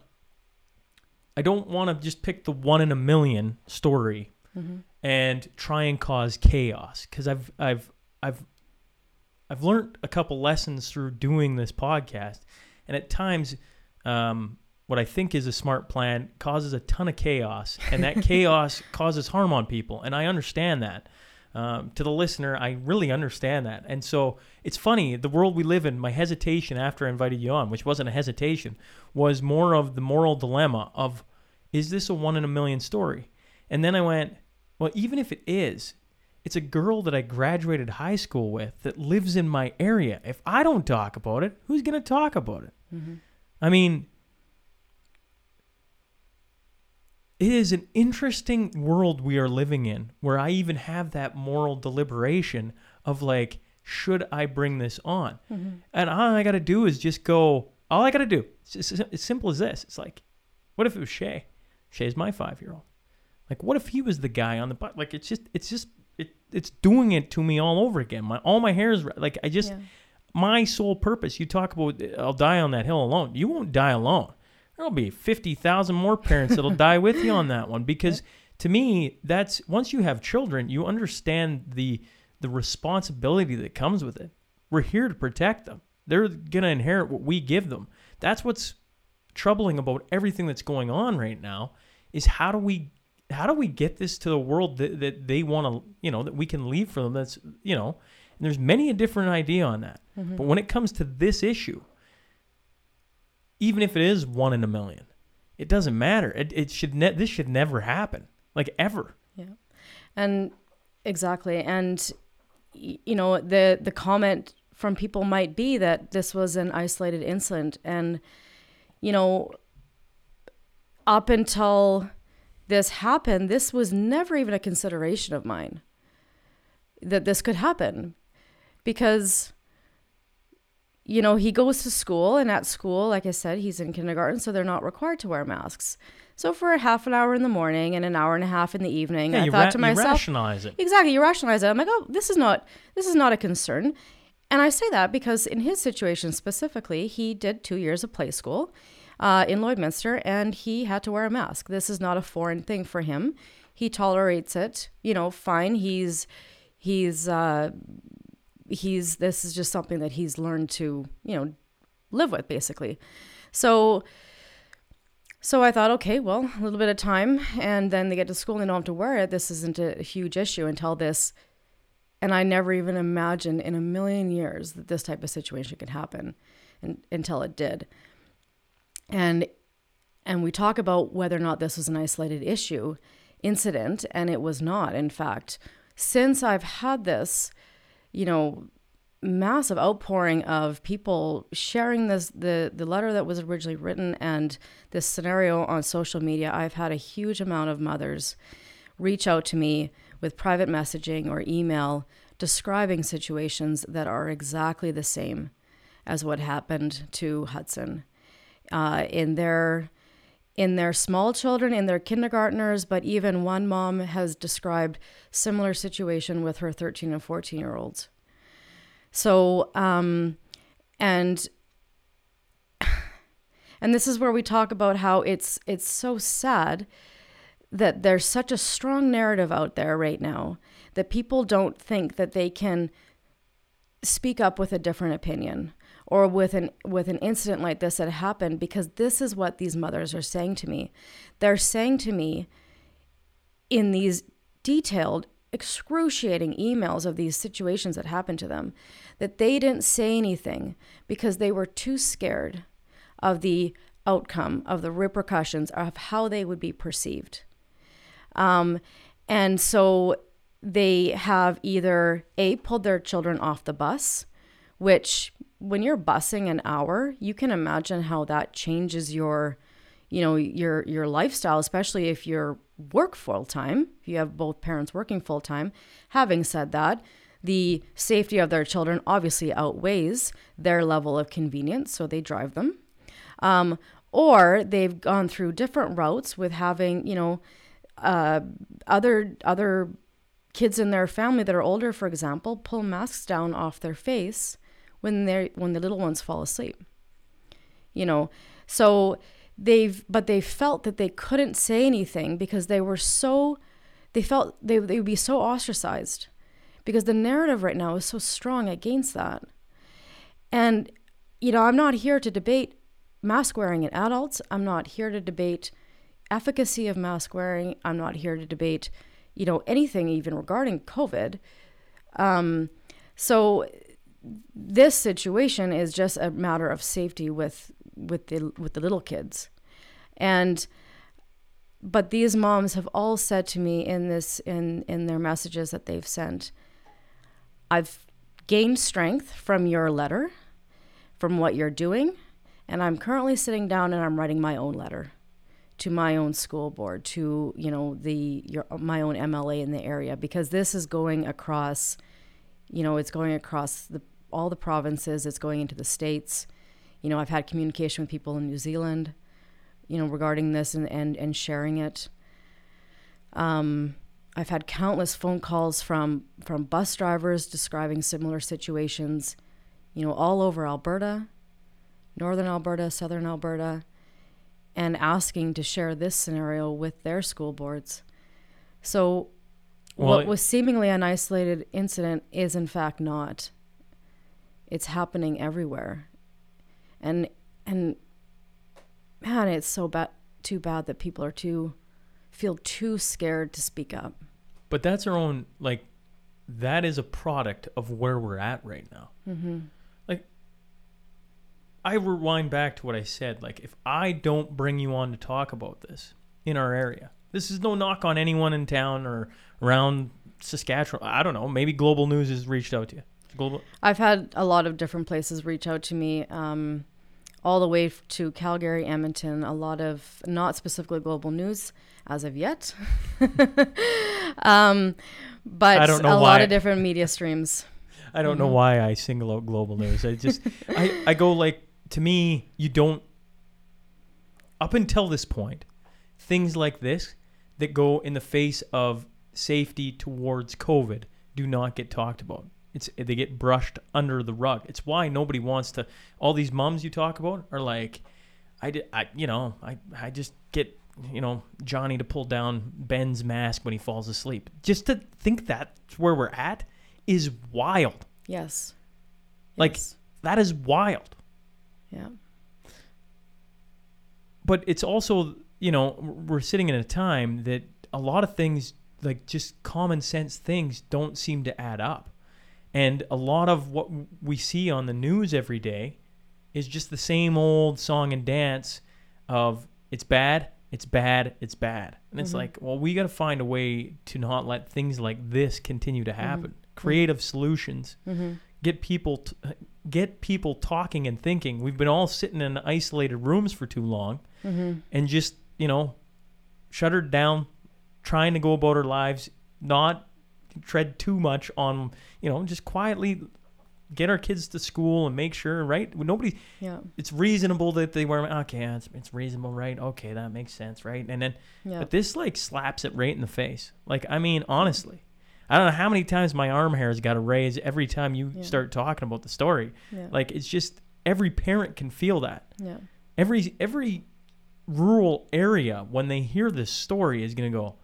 I don't want to just pick the one in a million story Mm-hmm. and try and cause chaos because I've I've I've I've learned a couple lessons through doing this podcast, and at times, um, what I think is a smart plan causes a ton of chaos, and that chaos causes harm on people, and I understand that. Um, to the listener, I really understand that, and so it's funny the world we live in. My hesitation after I invited you on, which wasn't a hesitation, was more of the moral dilemma of, is this a one in a million story? And then I went, well, even if it is, it's a girl that I graduated high school with that lives in my area. If I don't talk about it, who's going to talk about it? Mm-hmm. I mean, it is an interesting world we are living in where I even have that moral deliberation of like, should I bring this on? Mm-hmm. And all I got to do is just go, all I got to do, it's, it's as simple as this. It's like, what if it was Shay? Shay's my five year old. Like, what if he was the guy on the butt? Like, it's just, it's just, it, it's doing it to me all over again. My, all my hair is like, I just, Yeah. my sole purpose. You talk about, I'll die on that hill alone. You won't die alone. There'll be 50,000 more parents that'll die with you on that one because to me, that's once you have children, you understand the, the responsibility that comes with it. We're here to protect them. They're going to inherit what we give them. That's what's troubling about everything that's going on right now is how do we how do we get this to the world that, that they want to you know that we can leave for them that's you know and there's many a different idea on that Mm-hmm. but when it comes to this issue even if it is one in a million it doesn't matter it, it should ne- this should never happen like ever Yeah. And exactly. And you know, the the comment from people might be that this was an isolated incident and you know, up until this happened, this was never even a consideration of mine that this could happen because you know, he goes to school and at school, like I said, he's in kindergarten, so they're not required to wear masks. So for a half an hour in the morning and an hour and a half in the evening, yeah, I thought ra- to you myself, rationalize it Exactly, you rationalize it. I'm like, oh, this is not this is not a concern. And I say that because in his situation specifically, he did two years of play school uh, in Lloydminster, and he had to wear a mask. This is not a foreign thing for him. He tolerates it, you know, fine. He's he's uh, he's this is just something that he's learned to you know live with basically. So so I thought, okay, well, a little bit of time, and then they get to school and they don't have to wear it. This isn't a huge issue until this. And I never even imagined in a million years that this type of situation could happen, and, until it did. And and we talk about whether or not this was an isolated issue, incident, and it was not. In fact, since I've had this, you know, massive outpouring of people sharing this the the letter that was originally written and this scenario on social media i've had a huge amount of mothers reach out to me with private messaging or email describing situations that are exactly the same as what happened to hudson uh, in their in their small children in their kindergartners but even one mom has described similar situation with her 13 and 14 year olds. So, um, and and this is where we talk about how it's it's so sad that there's such a strong narrative out there right now that people don't think that they can speak up with a different opinion or with an with an incident like this that happened because this is what these mothers are saying to me. They're saying to me in these detailed excruciating emails of these situations that happened to them that they didn't say anything because they were too scared of the outcome of the repercussions of how they would be perceived um, and so they have either a pulled their children off the bus which when you're busing an hour, you can imagine how that changes your you know your your lifestyle especially if you're work full time if you have both parents working full time having said that the safety of their children obviously outweighs their level of convenience so they drive them. Um, or they've gone through different routes with having you know uh, other other kids in their family that are older for example pull masks down off their face when they when the little ones fall asleep you know? So they've but they felt that they couldn't say anything because they were so they felt they, they would be so ostracized because the narrative right now is so strong against that. And you know i'm not here to debate mask wearing in adults. I'm not here to debate efficacy of mask wearing. I'm not here to debate you know anything even regarding covid. Um, so this situation is just a matter of safety with with the with the little kids. And but these moms have all said to me in this in in their messages that they've sent i've gained strength from your letter from what you're doing and i'm currently sitting down and i'm writing my own letter to my own school board to you know the your my own mla in the area because this is going across you know it's going across the all the provinces it's going into the states you know, I've had communication with people in New Zealand, you know, regarding this and, and, and sharing it. Um, I've had countless phone calls from from bus drivers describing similar situations, you know, all over Alberta, northern Alberta, southern Alberta, and asking to share this scenario with their school boards. So well, what was seemingly an isolated incident is in fact not. It's happening everywhere and and man, it's so bad, too bad that people are too feel too scared to speak up. But that's our own like that is a product of where we're at right now. Mm-hmm. Like I rewind back to what I said. Like if I don't bring you on to talk about this in our area, this is no knock on anyone in town or around Saskatchewan. I don't know. Maybe Global News has reached out to you. Global. I've had a lot of different places reach out to me, um, all the way to Calgary, Edmonton. A lot of not specifically Global News as of yet, um, but I don't know a why. lot of different media streams. I don't mm-hmm. know why I single out Global News. I just I I go like to me you don't up until this point things like this that go in the face of safety towards COVID do not get talked about. It's they get brushed under the rug. It's why nobody wants to. All these mums you talk about are like, I did, I you know, I I just get you know Johnny to pull down Ben's mask when he falls asleep. Just to think that's where we're at is wild. Yes. Like yes. that is wild. Yeah. But it's also, you know, we're sitting in a time that a lot of things like just common sense things don't seem to add up. And a lot of what we see on the news every day is just the same old song and dance of it's bad, it's bad, it's bad. And it's mm-hmm. like, well, we got to find a way to not let things like this continue to mm-hmm. happen. Mm-hmm. Creative solutions. Mm-hmm. Get people t- get people talking and thinking. We've been all sitting in isolated rooms for too long mm-hmm. and just, you know, shuttered down trying to go about our lives not tread too much on, you know, just quietly get our kids to school and make sure, right? Nobody, yeah, it's reasonable that they wear. Okay, it's, it's reasonable, right? Okay, that makes sense, right? And then, yeah. but this like slaps it right in the face. Like, I mean, honestly, I don't know how many times my arm hair has got to raise every time you yeah. start talking about the story. Yeah. Like, it's just every parent can feel that. Yeah. Every every rural area when they hear this story is gonna go,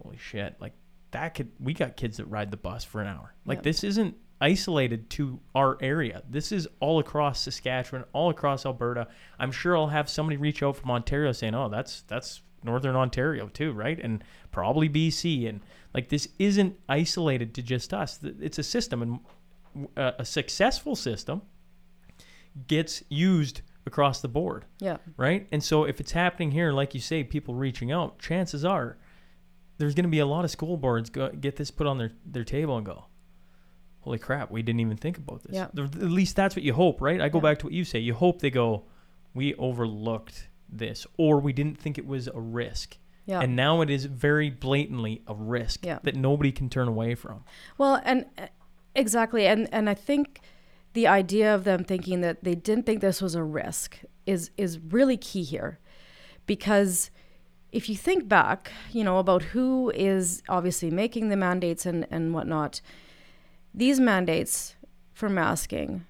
holy shit! Like that could we got kids that ride the bus for an hour. Like yep. this isn't isolated to our area. This is all across Saskatchewan, all across Alberta. I'm sure I'll have somebody reach out from Ontario saying, "Oh, that's that's Northern Ontario too, right?" And probably BC and like this isn't isolated to just us. It's a system and uh, a successful system gets used across the board. Yeah. Right? And so if it's happening here like you say people reaching out, chances are there's going to be a lot of school boards go, get this put on their, their table and go, holy crap, we didn't even think about this. Yeah. At least that's what you hope, right? I go Yeah. back to what you say. You hope they go, we overlooked this, or we didn't think it was a risk. Yeah. And now it is very blatantly a risk Yeah. that nobody can turn away from. Well, and uh, exactly, and and I think the idea of them thinking that they didn't think this was a risk is is really key here, because if you think back, you know about who is obviously making the mandates and and whatnot, these mandates for masking,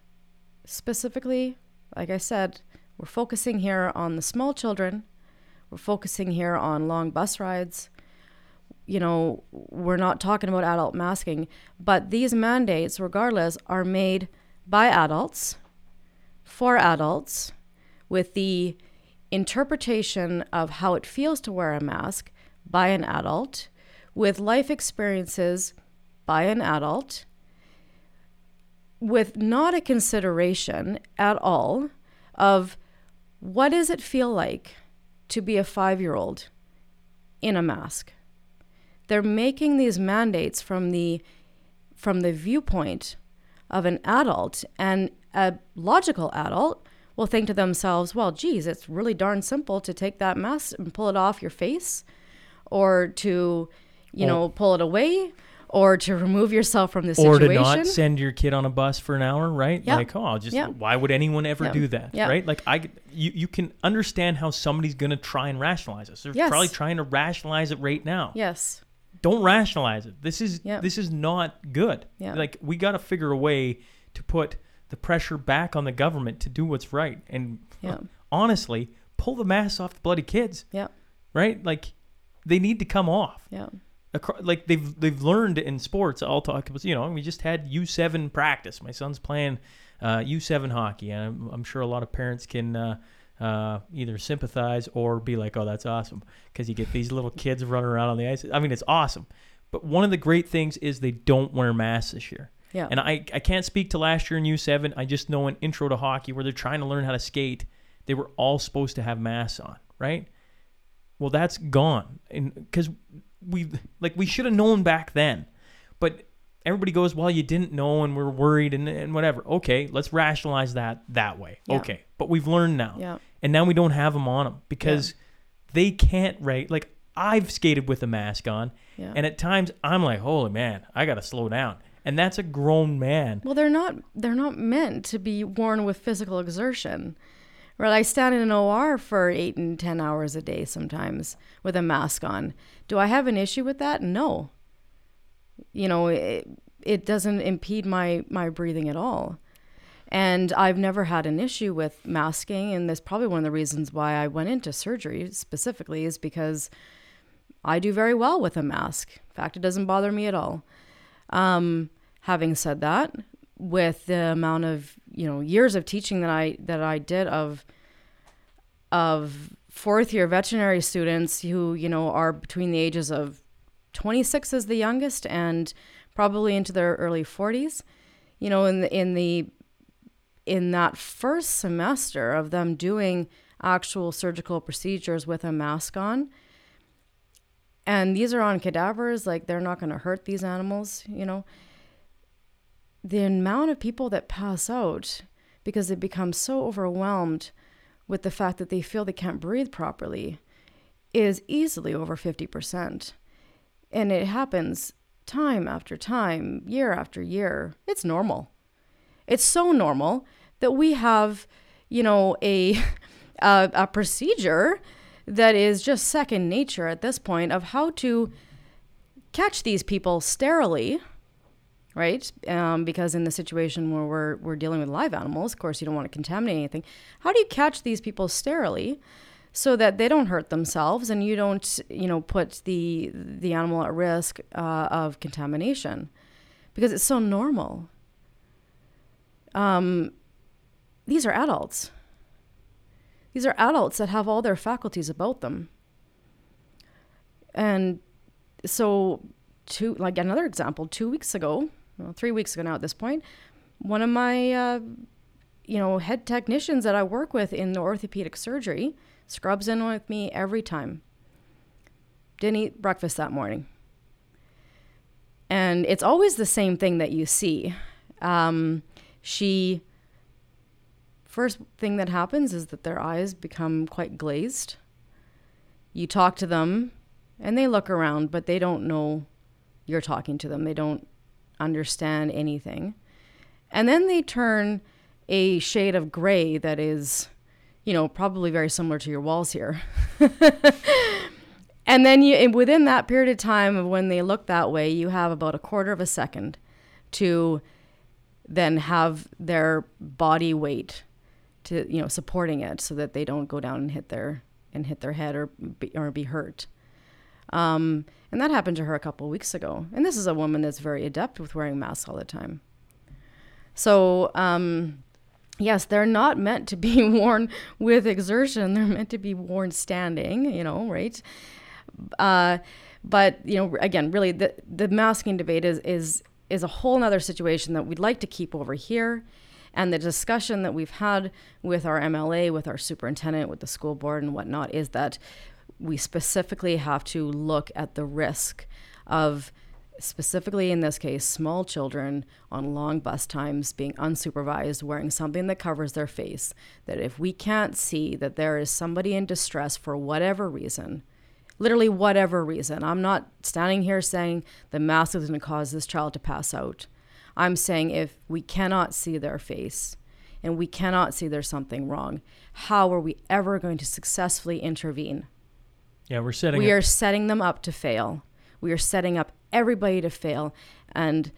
specifically, like I said, we're focusing here on the small children. We're focusing here on long bus rides you know, we're not talking about adult masking, but these mandates, regardless, are made by adults for adults with the interpretation of how it feels to wear a mask by an adult with life experiences by an adult with not a consideration at all of what does it feel like to be a 5-year-old in a mask. They're making these mandates from the from the viewpoint of an adult and a logical adult will think to themselves well geez it's really darn simple to take that mask and pull it off your face or to you Or- know pull it away or to remove yourself from the Or situation to not send your kid on a bus for an hour, right? Yeah. Like, oh, just Yeah. why would anyone ever do that, Yeah. right? Like, I, you, you can understand how somebody's going to try and rationalize this. They're Yes. probably trying to rationalize it right now. yes don't rationalize it. This is this is not good. Yeah. Like we got to figure a way to put the pressure back on the government to do what's right. And Yeah. honestly, pull the masks off the bloody kids, yeah right? Like they need to come off. yeah Acro- Like they've they've learned in sports. I'll talk about you know we just had U seven practice. My son's playing uh, U seven hockey, and I'm, I'm sure a lot of parents can. Uh, uh, either sympathize or be like, "Oh, that's awesome," because you get these little kids running around on the ice. I mean, it's awesome. But one of the great things is they don't wear masks this year. Yeah And I, I can't speak to last year in U7. I just know an Intro to Hockey, where they're trying to learn how to skate, they were all supposed to have masks on, right? Well, that's gone, and because we like we should have known back then, but everybody goes, well, you didn't know, and we're worried, and, and whatever. Okay, let's rationalize that that way. Yeah. Okay, but we've learned now, yeah and now we don't have them on them because they can't right. Like I've skated with a mask on, yeah and at times I'm like, holy man, I gotta slow down. And that's a grown man. Well, they're not they're not meant to be worn with physical exertion. Right? I stand in an OR for eight and ten hours a day sometimes with a mask on. Do I have an issue with that? No. You know, it, it doesn't impede my my breathing at all. And I've never had an issue with masking, and that's probably one of the reasons why I went into surgery specifically is because I do very well with a mask. In fact, it doesn't bother me at all. Um, having said that, with the amount of you know years of teaching that I that I did of of fourth year veterinary students who you know are between the ages of 26 as the youngest and probably into their early 40s, you know in the in the in that first semester of them doing actual surgical procedures with a mask on. And these are on cadavers like they're not going to hurt these animals you know the amount of people that pass out because they become so overwhelmed with the fact that they feel they can't breathe properly is easily over 50% and it happens time after time year after year. It's normal. It's so normal that we have you know a a, a procedure that is just second nature at this point of how to catch these people sterilely, right? Um, because in the situation where we're, we're dealing with live animals, of course, you don't want to contaminate anything. How do you catch these people sterilely so that they don't hurt themselves and you don't, you know, put the the animal at risk uh, of contamination? Because it's so normal. Um, these are adults. These are adults that have all their faculties about them. And so, two, like another example, two weeks ago, well, three weeks ago now at this point, one of my, uh, you know, head technicians that I work with in the orthopedic surgery scrubs in with me every time. Didn't eat breakfast that morning. and it's always the same thing that you see. Um, she first thing that happens is that their eyes become quite glazed. You talk to them and they look around, but they don't know you're talking to them. They don't understand anything. And then they turn a shade of gray that is, you know, probably very similar to your walls here. and then you within that period of time of when they look that way, you have about a quarter of a second to then have their body weight to you know supporting it so that they don't go down and hit their and hit their head or be, or be hurt. Um, and that happened to her a couple weeks ago. And this is a woman that's very adept with wearing masks all the time. So, um, yes, they're not meant to be worn with exertion. They're meant to be worn standing, you know, right? Uh, but, you know, again, really the, the masking debate is, is, is a whole other situation that we'd like to keep over here. And the discussion that we've had with our MLA, with our superintendent, with the school board and whatnot is that we specifically have to look at the risk of specifically in this case small children on long bus times being unsupervised wearing something that covers their face that if we can't see that there is somebody in distress for whatever reason literally whatever reason i'm not standing here saying the mask is going to cause this child to pass out. I'm saying if we cannot see their face and we cannot see there's something wrong how are we ever going to successfully intervene yeah, we're setting. We up- are setting them up to fail. We are setting up everybody to fail, and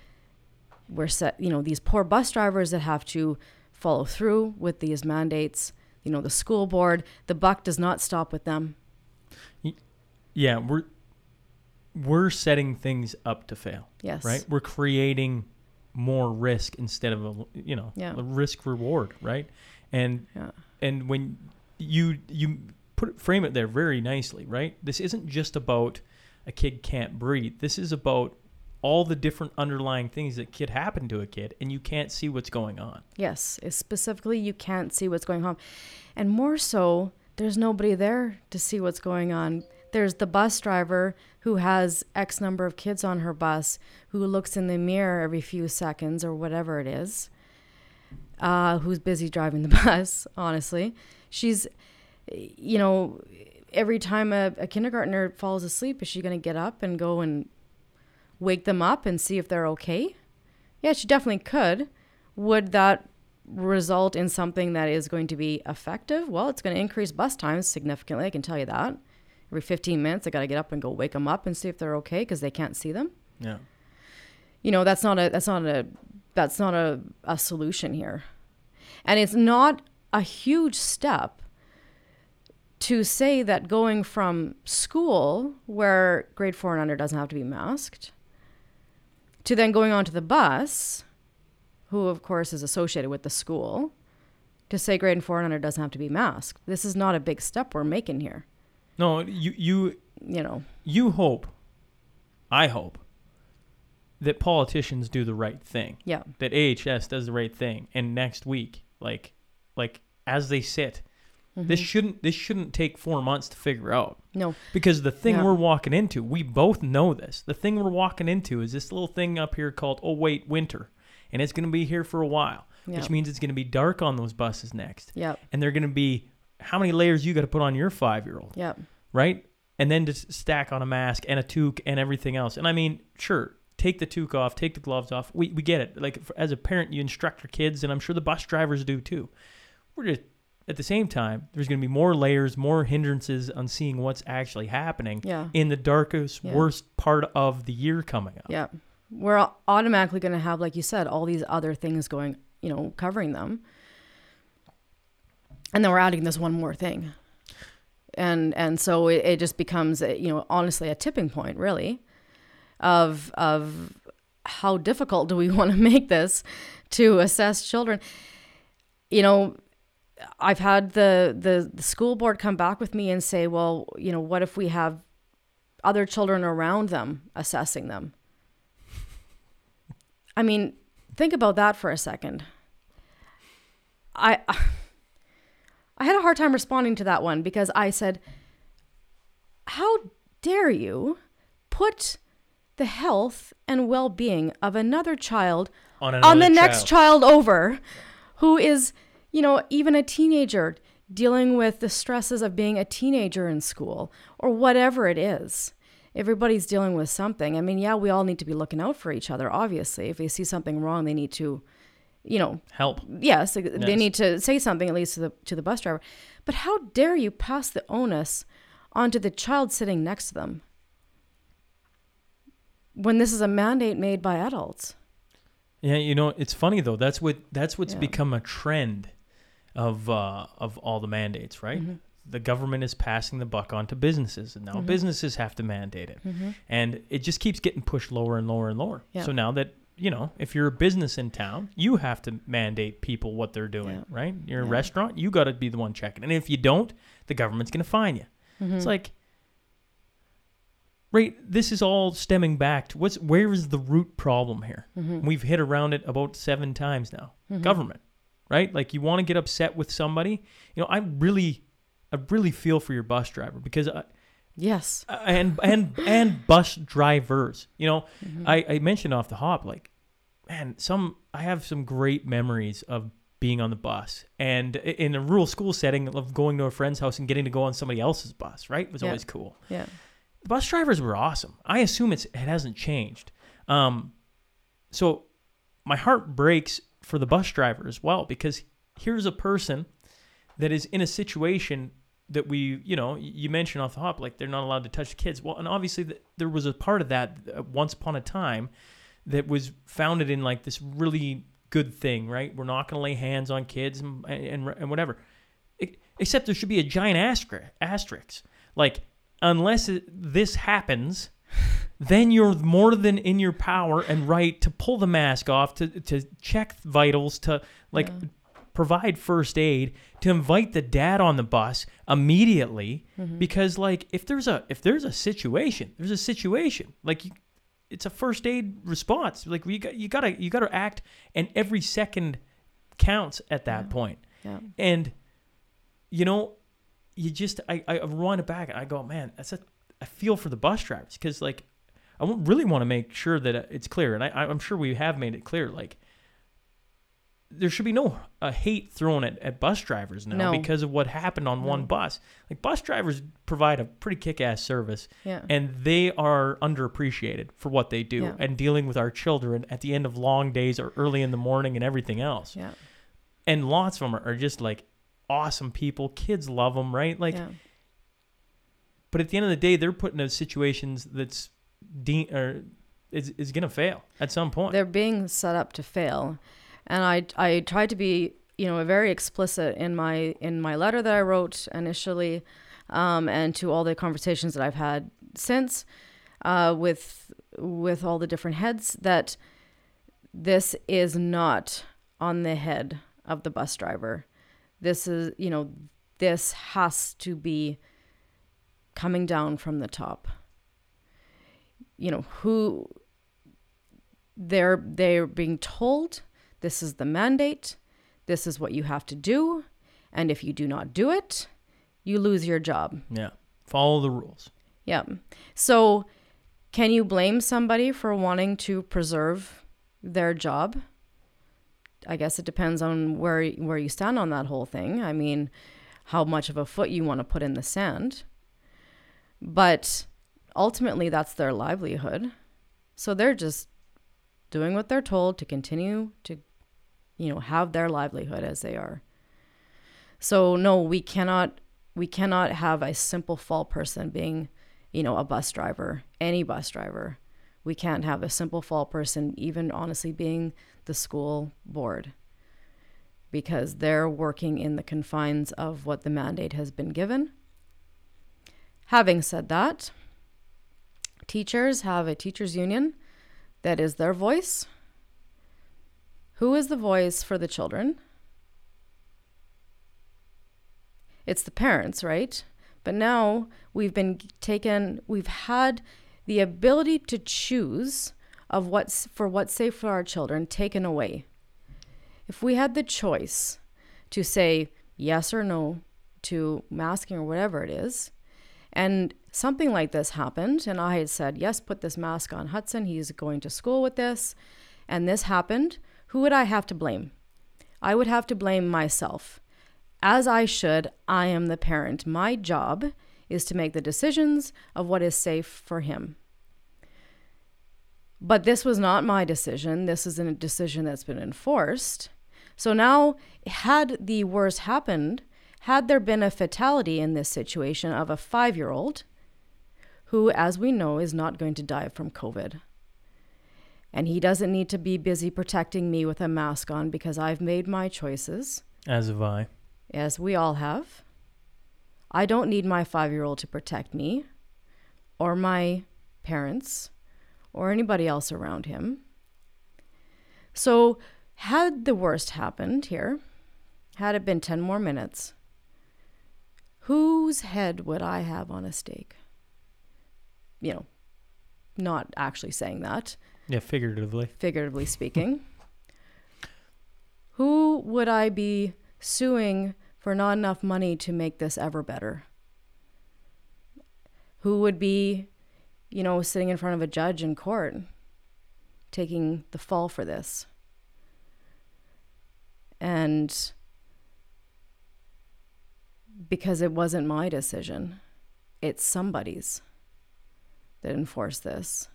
we're set. You know, these poor bus drivers that have to follow through with these mandates. You know, the school board. The buck does not stop with them. Yeah, we're we're setting things up to fail. Yes. Right. We're creating more risk instead of a you know Yeah. a risk reward. Right. And Yeah. and when you you put frame it there very nicely, right? This isn't just about a kid can't breathe. This is about all the different underlying things that could happen to a kid, and you can't see what's going on. Yes. Specifically, you can't see what's going on, and more so, there's nobody there to see what's going on. There's the bus driver who has X number of kids on her bus who looks in the mirror every few seconds or whatever it is, uh, who's busy driving the bus, honestly. She's, you know, every time a, a kindergartner falls asleep, is she going to get up and go and wake them up and see if they're okay? Yeah, she definitely could. Would that result in something that is going to be effective? Well, it's going to increase bus times significantly. I can tell you that. Every 15 minutes, I got to get up and go wake them up and see if they're okay because they can't see them. Yeah. You know, that's not a that's not a that's not a, a solution here. And it's not a huge step to say that going from school where grade 4 and under doesn't have to be masked to then going on to the bus who of course is associated with the school to say grade and 4 and under doesn't have to be masked. This is not a big step we're making here, No, you you you know. you hope, I hope, that politicians do the right thing. Yeah. That AHS does the right thing, and next week, like, like as they sit, this mm-hmm. shouldn't this shouldn't take four months to figure out. No. Because the thing we're walking into, we both know this. The thing we're walking into is this little thing up here called oh wait winter, and it's going to be here for a while, Yeah. which means it's going to be dark on those buses next, Yep. and they're going to be how many layers you got to put on your five year old, Yep. right? And then just stack on a mask and a toque and everything else. And I mean, sure, take the toque off, take the gloves off. We we get it. Like as a parent, you instruct your kids, and I'm sure the bus drivers do too. We're just at the same time, there's going to be more layers, more hindrances on seeing what's actually happening Yeah. in the darkest, Yeah. worst part of the year coming up. Yeah. We're automatically going to have, like you said, all these other things going, you know, covering them. And then we're adding this one more thing. And and so it, it just becomes, you know, honestly a tipping point, really, of of how difficult do we want to make this to assess children. You know, I've had the, the the school board come back with me and say, well, you know, what if we have other children around them assessing them? I mean, think about that for a second. I I had a hard time responding to that one because I said, "How dare you put the health and well-being of another child On, on the another next child over who is, you know, even a teenager dealing with the stresses of being a teenager in school or whatever it is. Everybody's dealing with something. I mean, yeah, we all need to be looking out for each other, obviously. If they see something wrong, they need to, you know, help. yes, they need to say something at least to the to the bus driver. But how dare you pass the onus onto the child sitting next to them when this is a mandate made by adults? Yeah, you know, it's funny though. That's what that's what's Yeah. become a trend of uh, of all the mandates, right? Mm-hmm. The government is passing the buck on to businesses, and now businesses have to mandate it, and it just keeps getting pushed lower and lower and lower. Mm-hmm. Yeah. So now that you know, if you're a business in town, you have to mandate people what they're doing, Yeah. right? You're a restaurant, you got to be the one checking, and if you don't, the government's going to fine you. Mm-hmm. It's like, right? This is all stemming back to what's where is the root problem here? Mm-hmm. We've hit around it about seven times now. Government, right? Like you want to get upset with somebody. You know, I really, I really feel for your bus driver because I, Yes. and and and bus drivers. You know, Mm-hmm. I, I mentioned off the hop, like, man, some I have some great memories of being on the bus and in a rural school setting of going to a friend's house and getting to go on somebody else's bus. Right, it was Yeah. always cool. Yeah. The bus drivers were awesome. I assume it's it hasn't changed. Um, so my heart breaks for the bus driver as well because here's a person that is in a situation that we, you know, you mentioned off the hop, like they're not allowed to touch kids. Well, and obviously th- there was a part of that uh, once upon a time that was founded in like this really good thing, right? We're not going to lay hands on kids and, and, and whatever. E- Except there should be a giant asterisk, asterisk. Like, unless it, this happens, then you're more than in your power and right to pull the mask off, to, to check vitals, to like provide first aid, to invite the dad on the bus immediately. Mm-hmm. Because like if there's a if there's a situation, there's a situation. Like you, it's a first aid response. Like you got you gotta you gotta act, and every second counts at that point. Yeah. And you know, you just I I run it back and I go, man, that's a I feel for the bus drivers because like I really want to make sure that uh, it's clear, and I I'm sure we have made it clear. Like there should be no uh, hate thrown at, at bus drivers now No. because of what happened on one bus. Like bus drivers provide a pretty kick-ass service, Yeah. and they are underappreciated for what they do Yeah. and dealing with our children at the end of long days or early in the morning and everything else Yeah. and lots of them are, are just like awesome people. Kids love them, right? Like, yeah. but at the end of the day, they're put in those situations that's de- or is is gonna fail at some point. They're being set up to fail. And I I tried to be, you know, very explicit in my in my letter that I wrote initially, um, and to all the conversations that I've had since, uh, with with all the different heads that this is not on the head of the bus driver. This is, you know, this has to be coming down from the top. You know, who they're they're being told this is the mandate this is what you have to do and if you do not do it you lose your job. Yeah, follow the rules. yeah. So can you blame somebody for wanting to preserve their job? I guess it depends on where where you stand on that whole thing. I mean how much of a foot you want to put in the sand. But ultimately that's their livelihood. So they're just doing what they're told to continue to you know have their livelihood as they are. So no we cannot we cannot have a simple fall person being you know a bus driver any bus driver. We can't have a simple fall person even honestly being the school board because they're working in the confines of what the mandate has been given. Having said that teachers have a teachers union that is their voice. Who is the voice for the children? It's the parents, right? But now we've been taken, we've had the ability to choose of what's for what's safe for our children taken away. If we had the choice to say yes or no to masking or whatever it is, and something like this happened, and I had said, Yes, put this mask on Hudson. He's going to school with this, and this happened, who would I have to blame? I would have to blame myself. As I should, I am the parent. My job is to make the decisions of what is safe for him. But this was not my decision. This is a decision that's been enforced. So now, had the worst happened, had there been a fatality in this situation of a five year old who, as we know, is not going to die from COVID, and he doesn't need to be busy protecting me with a mask on because I've made my choices. As have I. As we all have. I don't need my five year old to protect me or my parents or anybody else around him. So, had the worst happened here, had it been 10 more minutes, whose head would I have on a stake? You know, not actually saying that. Yeah, figuratively. Figuratively speaking. Who would I be suing for not enough money to make this ever better? Who would be, you know, sitting in front of a judge in court taking the fall for this? And because it wasn't my decision, it's somebody's that enforce this.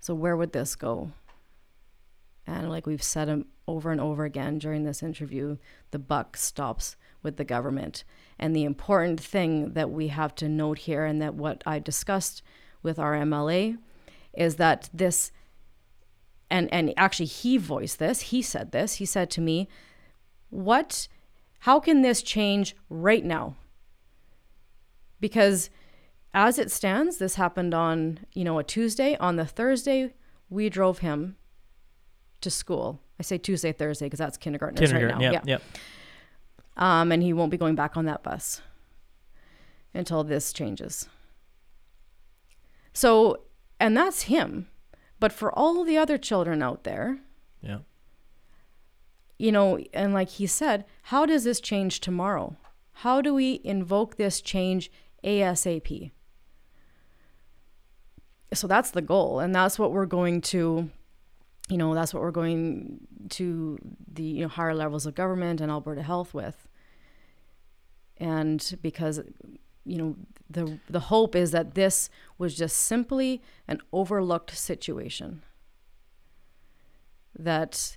So, where would this go? And like we've said um, over and over again during this interview, the buck stops with the government. And the important thing that we have to note here, and that what I discussed with our MLA, is that this, and, and actually he voiced this, he said this, he said to me, What, how can this change right now? Because as it stands, this happened on, you know, a Tuesday. On the Thursday, we drove him to school. I say Tuesday, Thursday because that's kindergarten right now. Yep, yeah. Yep. Um, and he won't be going back on that bus until this changes. So, and that's him. But for all the other children out there, yeah. You know, and like he said, how does this change tomorrow? How do we invoke this change ASAP? So that's the goal and that's what we're going to you know that's what we're going to the you know, higher levels of government and alberta health with. And because you know the the hope is that this was just simply an overlooked situation. That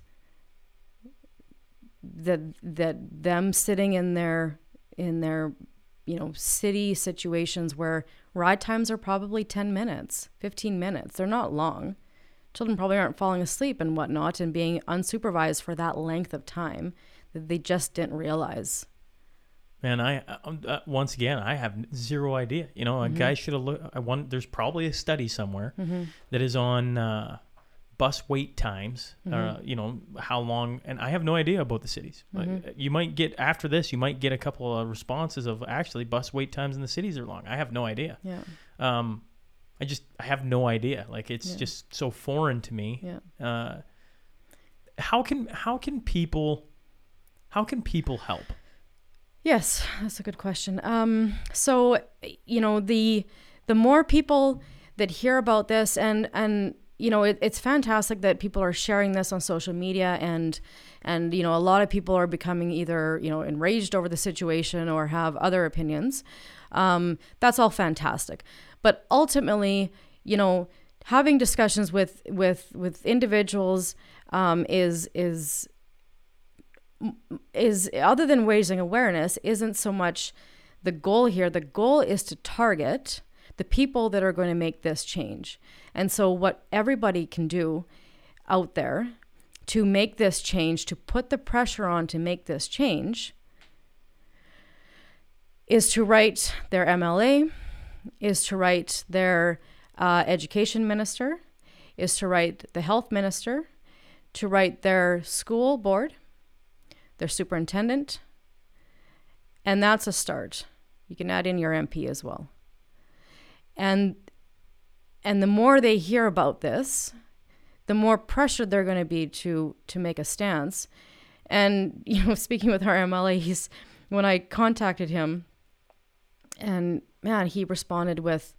that that them sitting in their in their you know city situations where Ride times are probably 10 minutes, 15 minutes. They're not long. Children probably aren't falling asleep and whatnot and being unsupervised for that length of time that they just didn't realize. Man, I uh, uh once again I have zero idea. You know, a mm-hmm. guy should have looked. I want. There's probably a study somewhere mm-hmm. that is on uh, bus wait times. Uh, mm-hmm. Uh, you know how long, and I have no idea about the cities. Mm-hmm. you might get after this, you might get a couple of responses of actually bus wait times in the cities are long. I have no idea. Yeah. Um, I just I have no idea. Like it's yeah. just so foreign to me. Yeah. Uh, how can how can people how can people help? Yes, that's a good question. Um, so you know the the more people that hear about this and and you know, it, it's fantastic that people are sharing this on social media and and you know, a lot of people are becoming either you know enraged over the situation or have other opinions. Um, that's all fantastic, but ultimately, you know, having discussions with with with individuals um, is is is other than raising awareness isn't so much the goal here. The goal is to target the people that are going to make this change. And so, what everybody can do out there to make this change, to put the pressure on to make this change, is to write their MLA, is to write their uh, education minister, is to write the health minister, to write their school board, their superintendent, and that's a start. You can add in your MP as well. And and the more they hear about this, the more pressure they're going to be to to make a stance. And you know, speaking with our MLA, he's when I contacted him, and man, he responded with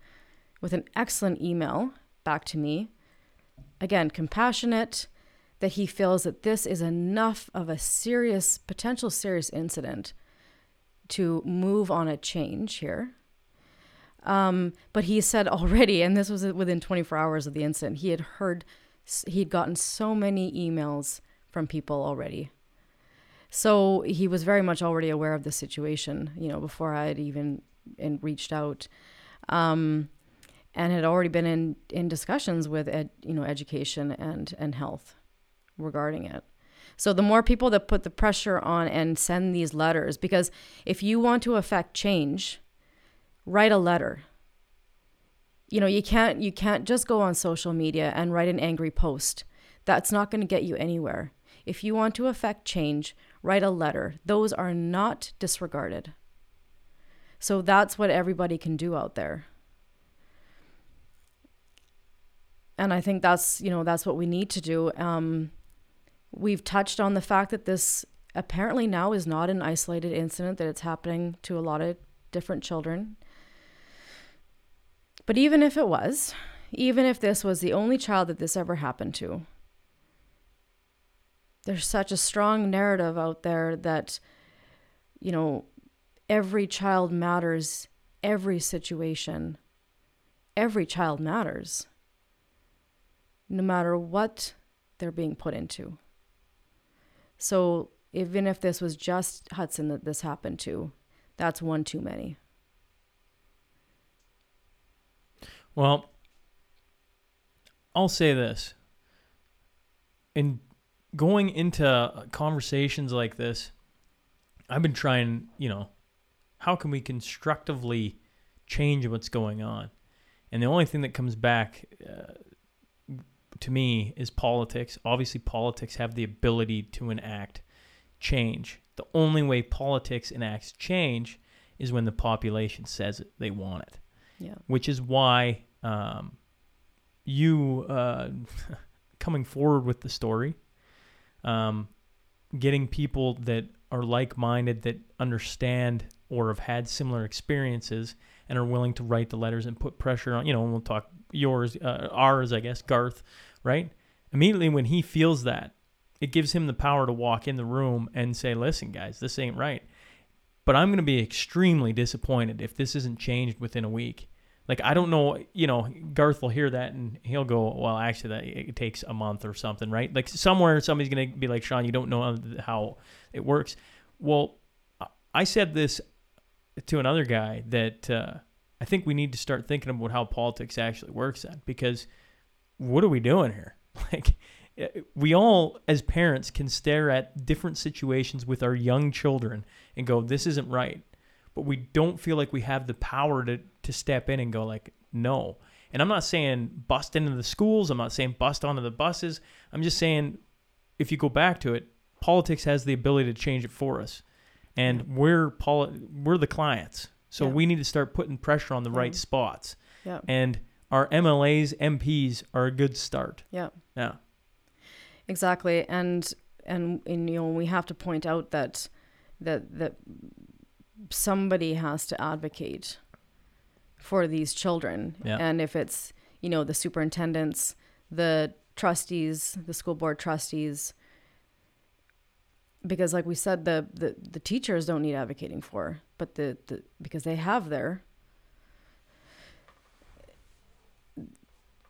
with an excellent email back to me. Again, compassionate that he feels that this is enough of a serious potential serious incident to move on a change here. Um, but he said already, and this was within 24 hours of the incident, he had heard, he'd gotten so many emails from people already. So he was very much already aware of the situation, you know, before I had even and reached out, um, and had already been in in discussions with ed, you know education and and health regarding it. So the more people that put the pressure on and send these letters, because if you want to affect change, write a letter. You know, you can't you can't just go on social media and write an angry post. That's not going to get you anywhere. If you want to affect change, write a letter. Those are not disregarded. So that's what everybody can do out there. And I think that's, you know, that's what we need to do. Um, we've touched on the fact that this apparently now is not an isolated incident, that it's happening to a lot of different children. But even if it was, even if this was the only child that this ever happened to, there's such a strong narrative out there that, you know, every child matters, every situation, every child matters, no matter what they're being put into. So even if this was just Hudson that this happened to, that's one too many. Well, I'll say this. In going into conversations like this, I've been trying, you know, how can we constructively change what's going on? And the only thing that comes back uh, to me is politics. Obviously, politics have the ability to enact change. The only way politics enacts change is when the population says it, they want it. Yeah. Which is why um, you uh, coming forward with the story, um, getting people that are like minded, that understand or have had similar experiences and are willing to write the letters and put pressure on, you know, and we'll talk yours, uh, ours, I guess, Garth, right? Immediately when he feels that, it gives him the power to walk in the room and say, listen, guys, this ain't right. But I'm going to be extremely disappointed if this isn't changed within a week. Like, I don't know, you know, Garth will hear that and he'll go, well, actually, that it takes a month or something, right? Like, somewhere somebody's going to be like, Sean, you don't know how it works. Well, I said this to another guy that uh, I think we need to start thinking about how politics actually works then because what are we doing here? Like, we all, as parents, can stare at different situations with our young children and go, this isn't right. But we don't feel like we have the power to, to step in and go, like, no. And I'm not saying bust into the schools. I'm not saying bust onto the buses. I'm just saying, if you go back to it, politics has the ability to change it for us. And we're poli- we're the clients. So Yeah. we need to start putting pressure on the right Mhm. spots. Yeah. And our MLAs, MPs are a good start. Yeah. Yeah. Exactly. And and and you know, we have to point out that that that somebody has to advocate for these children. Yeah. And if it's, you know, the superintendents, the trustees, the school board trustees, because like we said, the, the, the teachers don't need advocating for, but the, the because they have their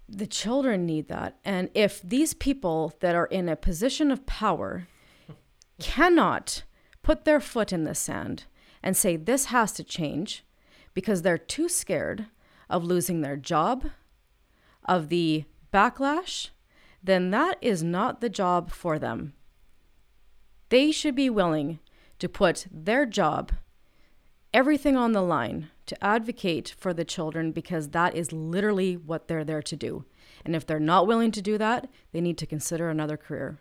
the children need that. And if these people that are in a position of power cannot put their foot in the sand and say this has to change because they're too scared of losing their job, of the backlash, then that is not the job for them. They should be willing to put their job, everything on the line to advocate for the children because that is literally what they're there to do. And if they're not willing to do that, they need to consider another career.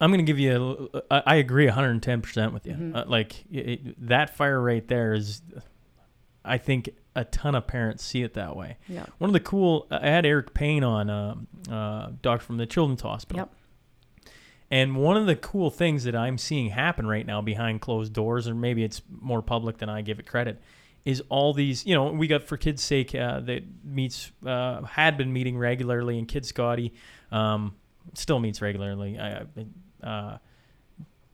I'm going to give you. A, I I agree 110 percent with you. Mhm. Uh, like it, that fire right there is, I think a ton of parents see it that way. Yeah. One of the cool. I had Eric Payne on, um, uh, doctor from the Children's Hospital. Yep. And one of the cool things that I'm seeing happen right now behind closed doors, or maybe it's more public than I give it credit, is all these you know we got for kids sake uh, that meets uh, had been meeting regularly and kid scotty um, still meets regularly I, I- uh,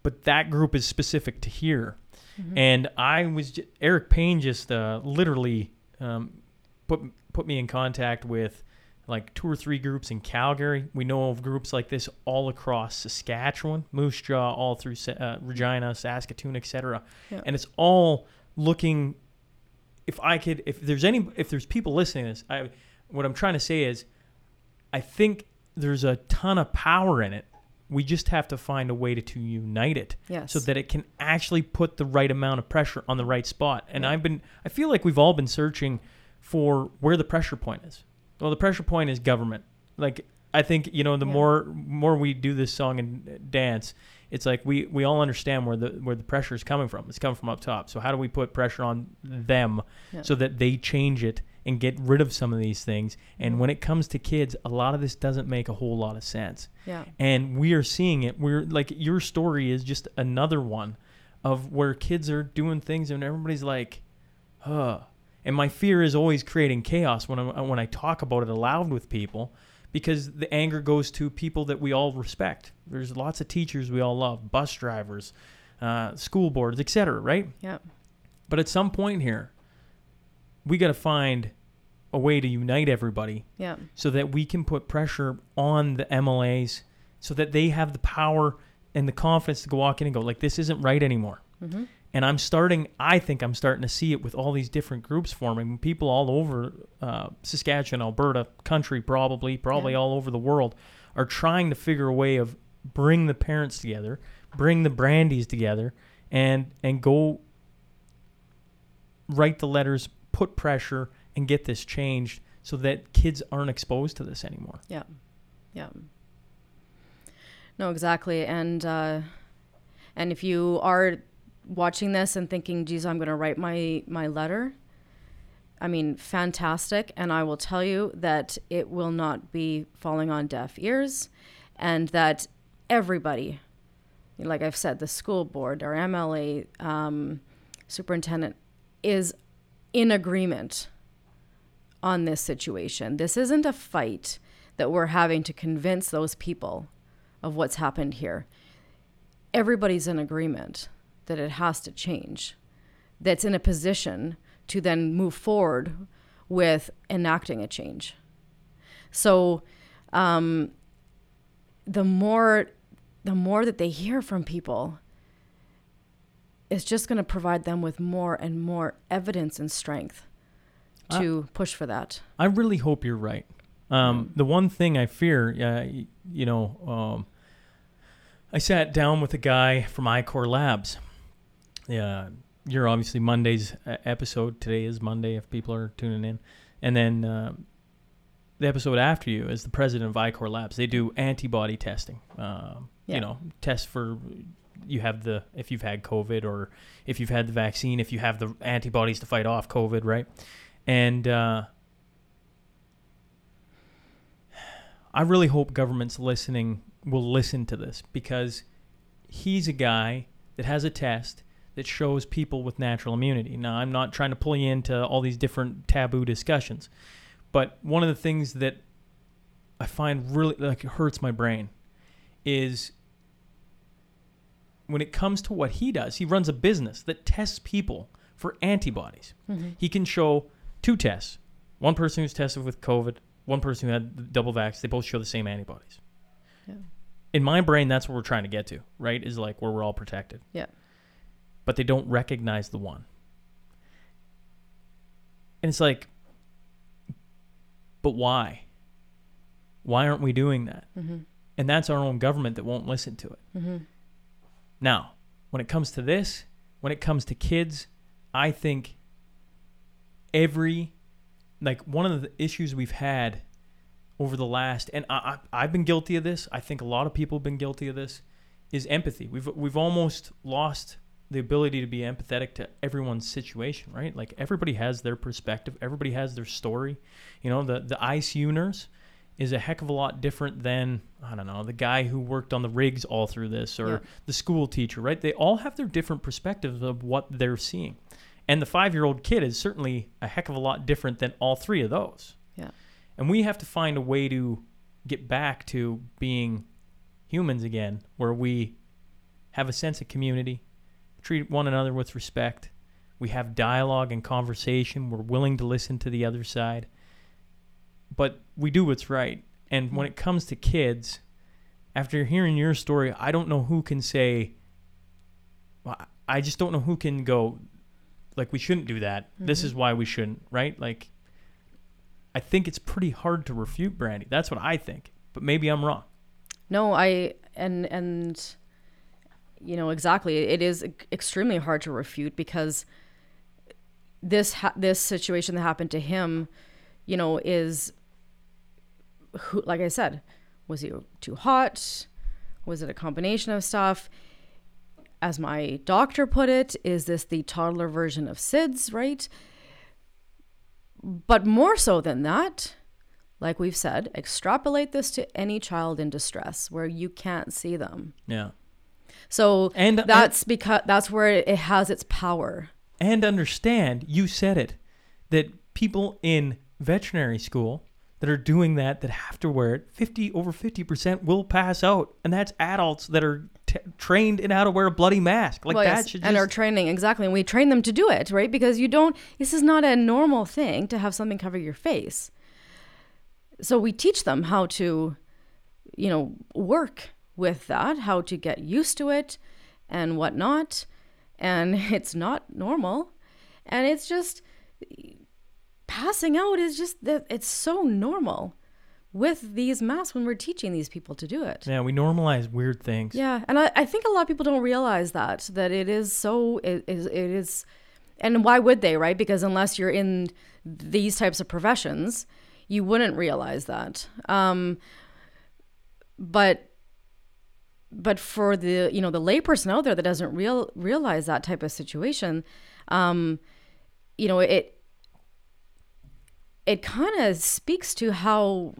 but that group is specific to here Mm-hmm. and i was j- eric payne just uh, literally um, put put me in contact with like two or three groups in calgary we know of groups like this all across saskatchewan moose jaw all through uh, regina saskatoon etc Yeah. and it's all looking if I could, if there's any, if there's people listening to this, I, what I'm trying to say is, I think there's a ton of power in it. We just have to find a way to, to unite it Yes. so that it can actually put the right amount of pressure on the right spot. And Yeah. I've been, I feel like we've all been searching for where the pressure point is. Well, the pressure point is government. Like I think you know, the Yeah. more more we do this song and dance, it's like we we all understand where the where the pressure is coming from. It's coming from up top. So how do we put pressure on them Yeah. so that they change it and get rid of some of these things? And Mhm. when it comes to kids, a lot of this doesn't make a whole lot of sense yeah. and we are seeing it we're like your story is just another one of where kids are doing things and everybody's like huh and my fear is always creating chaos when I, when I talk about it aloud with people because the anger goes to people that we all respect there's lots of teachers we all love bus drivers uh, school boards etc right Yeah. but at some point here we got to find a way to unite everybody Yeah. so that we can put pressure on the MLAs so that they have the power and the confidence to go walk in and go like this isn't right anymore. Mm-hmm. And I'm starting I think I'm starting to see it with all these different groups forming people all over uh, Saskatchewan, Alberta, country probably, probably Yeah. all over the world are trying to figure a way of bring the parents together, bring the brandies together and and go write the letters, put pressure and get this changed so that kids aren't exposed to this anymore. Yeah. Yeah. No, exactly. And uh, and if you are watching this and thinking, geez, I'm gonna write my my letter, I mean, fantastic. And I will tell you that it will not be falling on deaf ears and that everybody, like I've said, the school board, our MLA, um, superintendent, is in agreement on this situation. This isn't a fight that we're having to convince those people of what's happened here. Everybody's in agreement that it has to change, that's in a position to then move forward with enacting a change. So, um, the more the more that they hear from people, it's just going to provide them with more and more evidence and strength Uh, to push for that. I really hope you're right. Um, The one thing I fear, uh, you know, um, I sat down with a guy from iCore Labs. Yeah, you're obviously Monday's uh, episode. Today is Monday if people are tuning in, and then uh, the episode after you is the president of iCore Labs. They do antibody testing. Um, Yeah. You know, test for you have the if you've had COVID or if you've had the vaccine, if you have the antibodies to fight off COVID, right? And uh, I really hope governments listening will listen to this because he's a guy that has a test that shows people with natural immunity. Now, I'm not trying to pull you into all these different taboo discussions, but one of the things that I find really like hurts my brain is when it comes to what he does. He runs a business that tests people for antibodies. He can show two tests. One person who's tested with COVID, one person who had the double vax, they both show the same antibodies. Yeah. In my brain, that's what we're trying to get to, right? Is like where we're all protected. Yeah. But they don't recognize the one. And it's like, but why? Why aren't we doing that? Mm-hmm. And that's our own government that won't listen to it. Mm-hmm. Now, when it comes to this, when it comes to kids, I think every like one of the issues we've had over the last and I, I I've been guilty of this. I think a lot of people have been guilty of this is empathy. We've we've almost lost the ability to be empathetic to everyone's situation, right? Like everybody has their perspective, everybody has their story. You know, the the ICU nurse is a heck of a lot different than I don't know the guy who worked on the rigs all through this or Yeah. the school teacher, right? They all have their different perspectives of what they're seeing, And the five year old kid is certainly a heck of a lot different than all three of those. Yeah. And we have to find a way to get back to being humans again, where we have a sense of community, treat one another with respect. We have dialogue and conversation. We're willing to listen to the other side. But we do what's right. And mm-hmm. when it comes to kids, after hearing your story, I don't know who can say, well, I just don't know who can go, like, we shouldn't do that. This is mm-hmm. why we shouldn't, right? Like, I think it's pretty hard to refute Brandy. That's what I think. But maybe I'm wrong. No, I and and you know exactly. It is extremely hard to refute because this ha- this situation that happened to him, you know, is who like I said, was he too hot? Was it a combination of stuff? As my doctor put it, is this the toddler version of SIDS, right? But more so than that, like we've said, extrapolate this to any child in distress where you can't see them. Yeah. So And- that's because that's where it has its power. and understand you said it that people in veterinary school that are doing that that have to wear it 50 over 50% will pass out and that's adults that are t- trained in how to wear a bloody mask like Well, that yes, should and just our training exactly, and we train them to do it, right? Because you don't. This is not a normal thing to have something cover your face. So we teach them how to, you know, work with that, how to get used to it, and whatnot. And it's not normal, and it's just passing out is just that it's so normal with these masks when we're teaching these people to do it. yeah we normalize weird things Yeah, and I, I think a lot of people don't realize that that it is so it is it is, and why would they, right? Because unless you're in these types of professions, you wouldn't realize that. Um, but but for the you know the layperson out there that doesn't real realize that type of situation, um, you know it it kind of speaks to how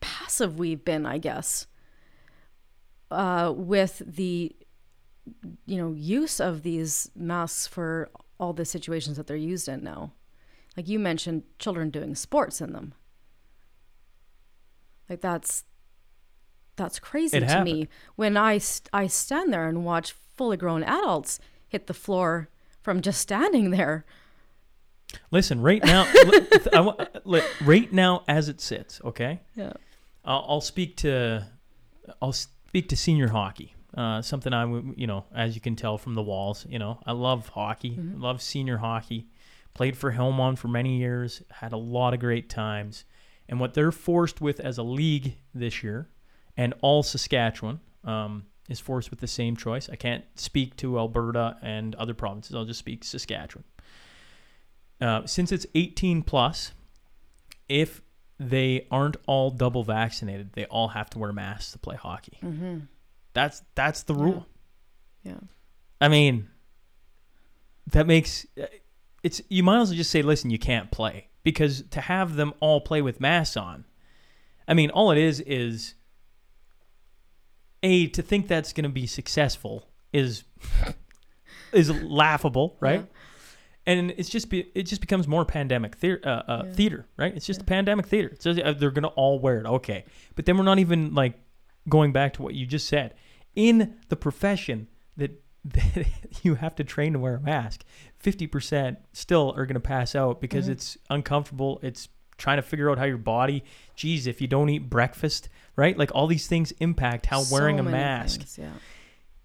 passive we've been, I guess uh, with the you know use of these masks for all the situations that they're used in now. Like you mentioned children doing sports in them. Like that's that's crazy It to happened. me when I, I stand there and watch fully grown adults hit the floor from just standing there. Listen right now I right now as it sits okay? Yeah I'll, I'll speak to I'll speak to senior hockey. Uh, something I would, you know, as you can tell from the walls, you know, I love hockey, love senior hockey. Played for Hillmond for many years, had a lot of great times. And what they're forced with as a league this year, and all Saskatchewan um, is forced with the same choice. I can't speak to Alberta and other provinces. I'll just speak Saskatchewan. Uh, since it's 18 plus, if they aren't all double vaccinated, they all have to wear masks to play hockey. mm-hmm. That's that's the rule. yeah I mean, that makes it's you might as well just say, listen, you can't play because to have them all play with masks on, I mean, all it is is a to think that's going to be successful is is laughable, right? Yeah. And it's just be, it just becomes more pandemic theater, uh, uh, Yeah. theater, right? It's just a pandemic theater. So uh, they're gonna all wear it, okay? But then we're not even like going back to what you just said. In the profession that, that you have to train to wear a mask, fifty percent still are gonna pass out because Mhm. it's uncomfortable. It's trying to figure out how your body. Geez, if you don't eat breakfast, right? Like all these things impact how wearing a mask things, yeah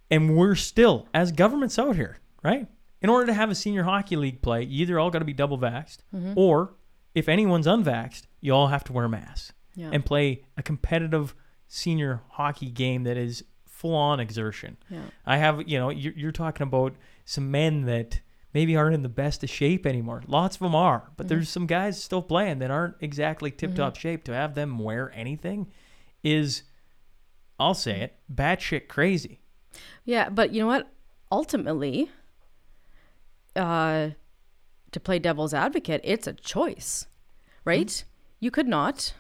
and we're still as governments out here, right? In order to have a senior hockey league play, you either all got to be double vaxxed, Mhm. or if anyone's unvaxxed, you all have to wear masks yeah and play a competitive senior hockey game that is full on exertion. yeah I have, you know, you're, you're talking about some men that maybe aren't in the best of shape anymore. Lots of them are, but there's some guys still playing that aren't exactly tip top shape. To have them wear anything is, I'll say it, batshit crazy. Yeah, but you know what? Ultimately, uh, to play devil's advocate, it's a choice, right? You could not.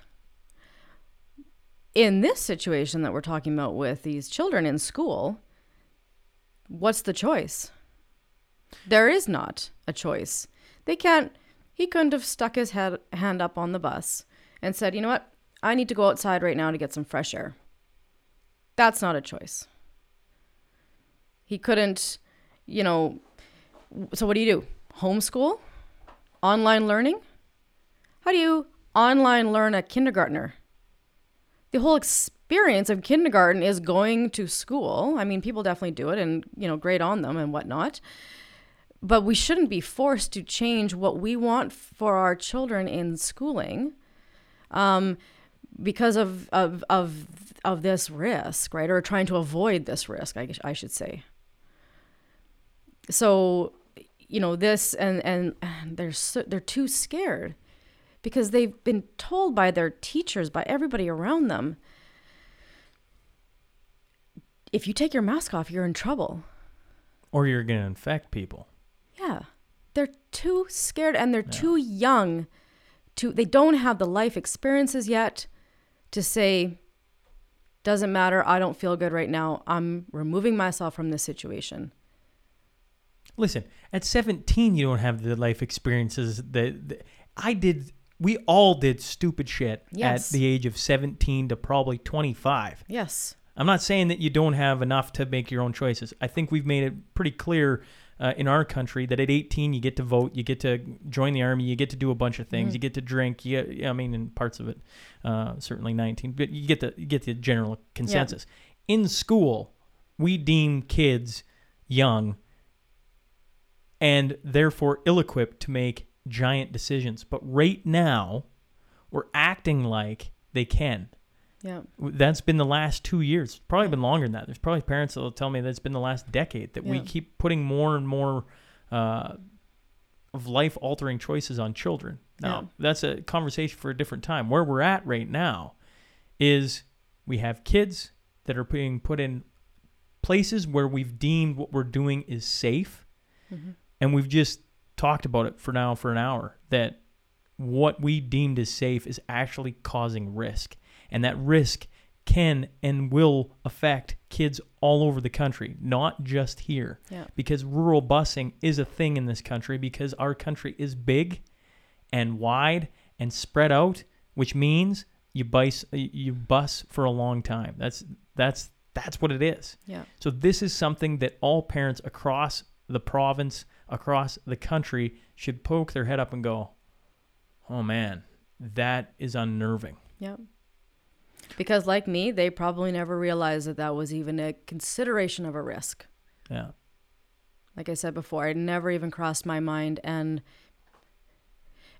In this situation that we're talking about with these children in school, what's the choice? There is not a choice. They can't. He couldn't have stuck his head hand up on the bus and said, "You know what? I need to go outside right now to get some fresh air." That's not a choice. He couldn't, you know. So what do you do? Homeschool? Online learning? How do you online learn a kindergartner? The whole experience of kindergarten is going to school. I mean, people definitely do it and, you know, great on them and whatnot. But we shouldn't be forced to change what we want for our children in schooling um, because of, of, of, of this risk, right? Or trying to avoid this risk, I, I should say. So, you know, this and, and they're, so, they're too scared because they've been told by their teachers, by everybody around them, if you take your mask off, you're in trouble. Or you're going to infect people. Yeah. They're too scared and they're yeah. too young to they don't have the life experiences yet to say doesn't matter, I don't feel good right now. I'm removing myself from this situation. Listen, at 17 you don't have the life experiences that, that I did we all did stupid shit yes. at the age of 17 to probably 25. Yes. I'm not saying that you don't have enough to make your own choices. I think we've made it pretty clear uh, in our country that at 18 you get to vote, you get to join the army, you get to do a bunch of things, mm-hmm. you get to drink. You, I mean, in parts of it, uh, certainly 19, but you get the you get the general consensus. In school, we deem kids young and therefore ill-equipped to make giant decisions. But right now, we're acting like they can. Yeah. That's been the last two years. It's probably been longer than that. There's probably parents that will tell me that it's been the last decade that yeah. we keep putting more and more uh, of life altering choices on children. Now, yeah. that's a conversation for a different time. Where we're at right now is we have kids that are being put in places where we've deemed what we're doing is safe. Mm-hmm. And we've just talked about it for now for an hour that what we deemed as safe is actually causing risk. And that risk can and will affect kids all over the country, not just here. Yeah. Because rural busing is a thing in this country because our country is big and wide and spread out, which means you bus you bus for a long time. That's that's that's what it is. Yeah. So this is something that all parents across the province, across the country should poke their head up and go, "Oh man, that is unnerving." Yep. Because like me, they probably never realized that that was even a consideration of a risk. Yeah. Like I said before, it never even crossed my mind and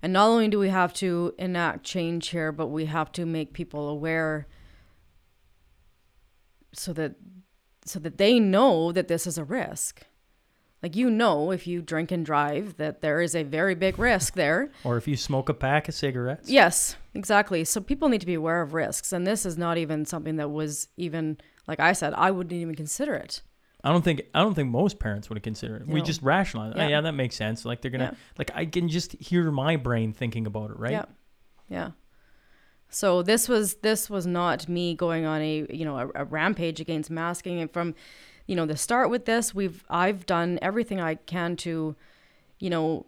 and not only do we have to enact change here, but we have to make people aware so that so that they know that this is a risk. Like you know, if you drink and drive, that there is a very big risk there. or if you smoke a pack of cigarettes. Yes, exactly. So people need to be aware of risks, and this is not even something that was even like I said. I wouldn't even consider it. I don't think I don't think most parents would consider it. No. We just rationalize. Oh, yeah. Oh, yeah, that makes sense. Like they're gonna yeah. like I can just hear my brain thinking about it, right? Yeah, yeah. So this was this was not me going on a you know a, a rampage against masking, and from you know, the start with this, we've I've done everything I can to, you know,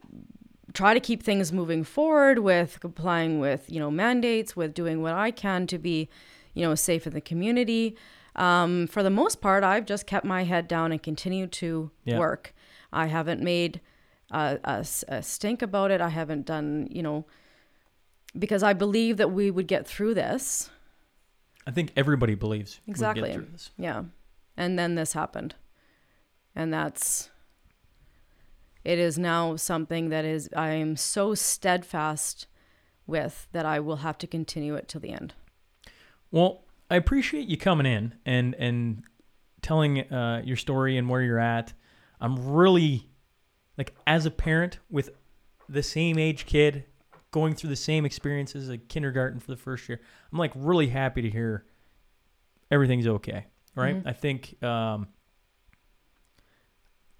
try to keep things moving forward with complying with, you know, mandates, with doing what I can to be, you know, safe in the community. Um, for the most part, I've just kept my head down and continued to yeah. work. I haven't made a, a, a stink about it. I haven't done, you know, because I believe that we would get through this. I think everybody believes exactly. Yeah and then this happened. And that's it is now something that is i am so steadfast with that i will have to continue it till the end. Well i appreciate you coming in and and telling uh, your story and where you're at. I'm really like as a parent with the same age kid going through the same experiences like kindergarten for the first year i'm like really happy to hear everything's okay right? Mm-hmm. I think. Um,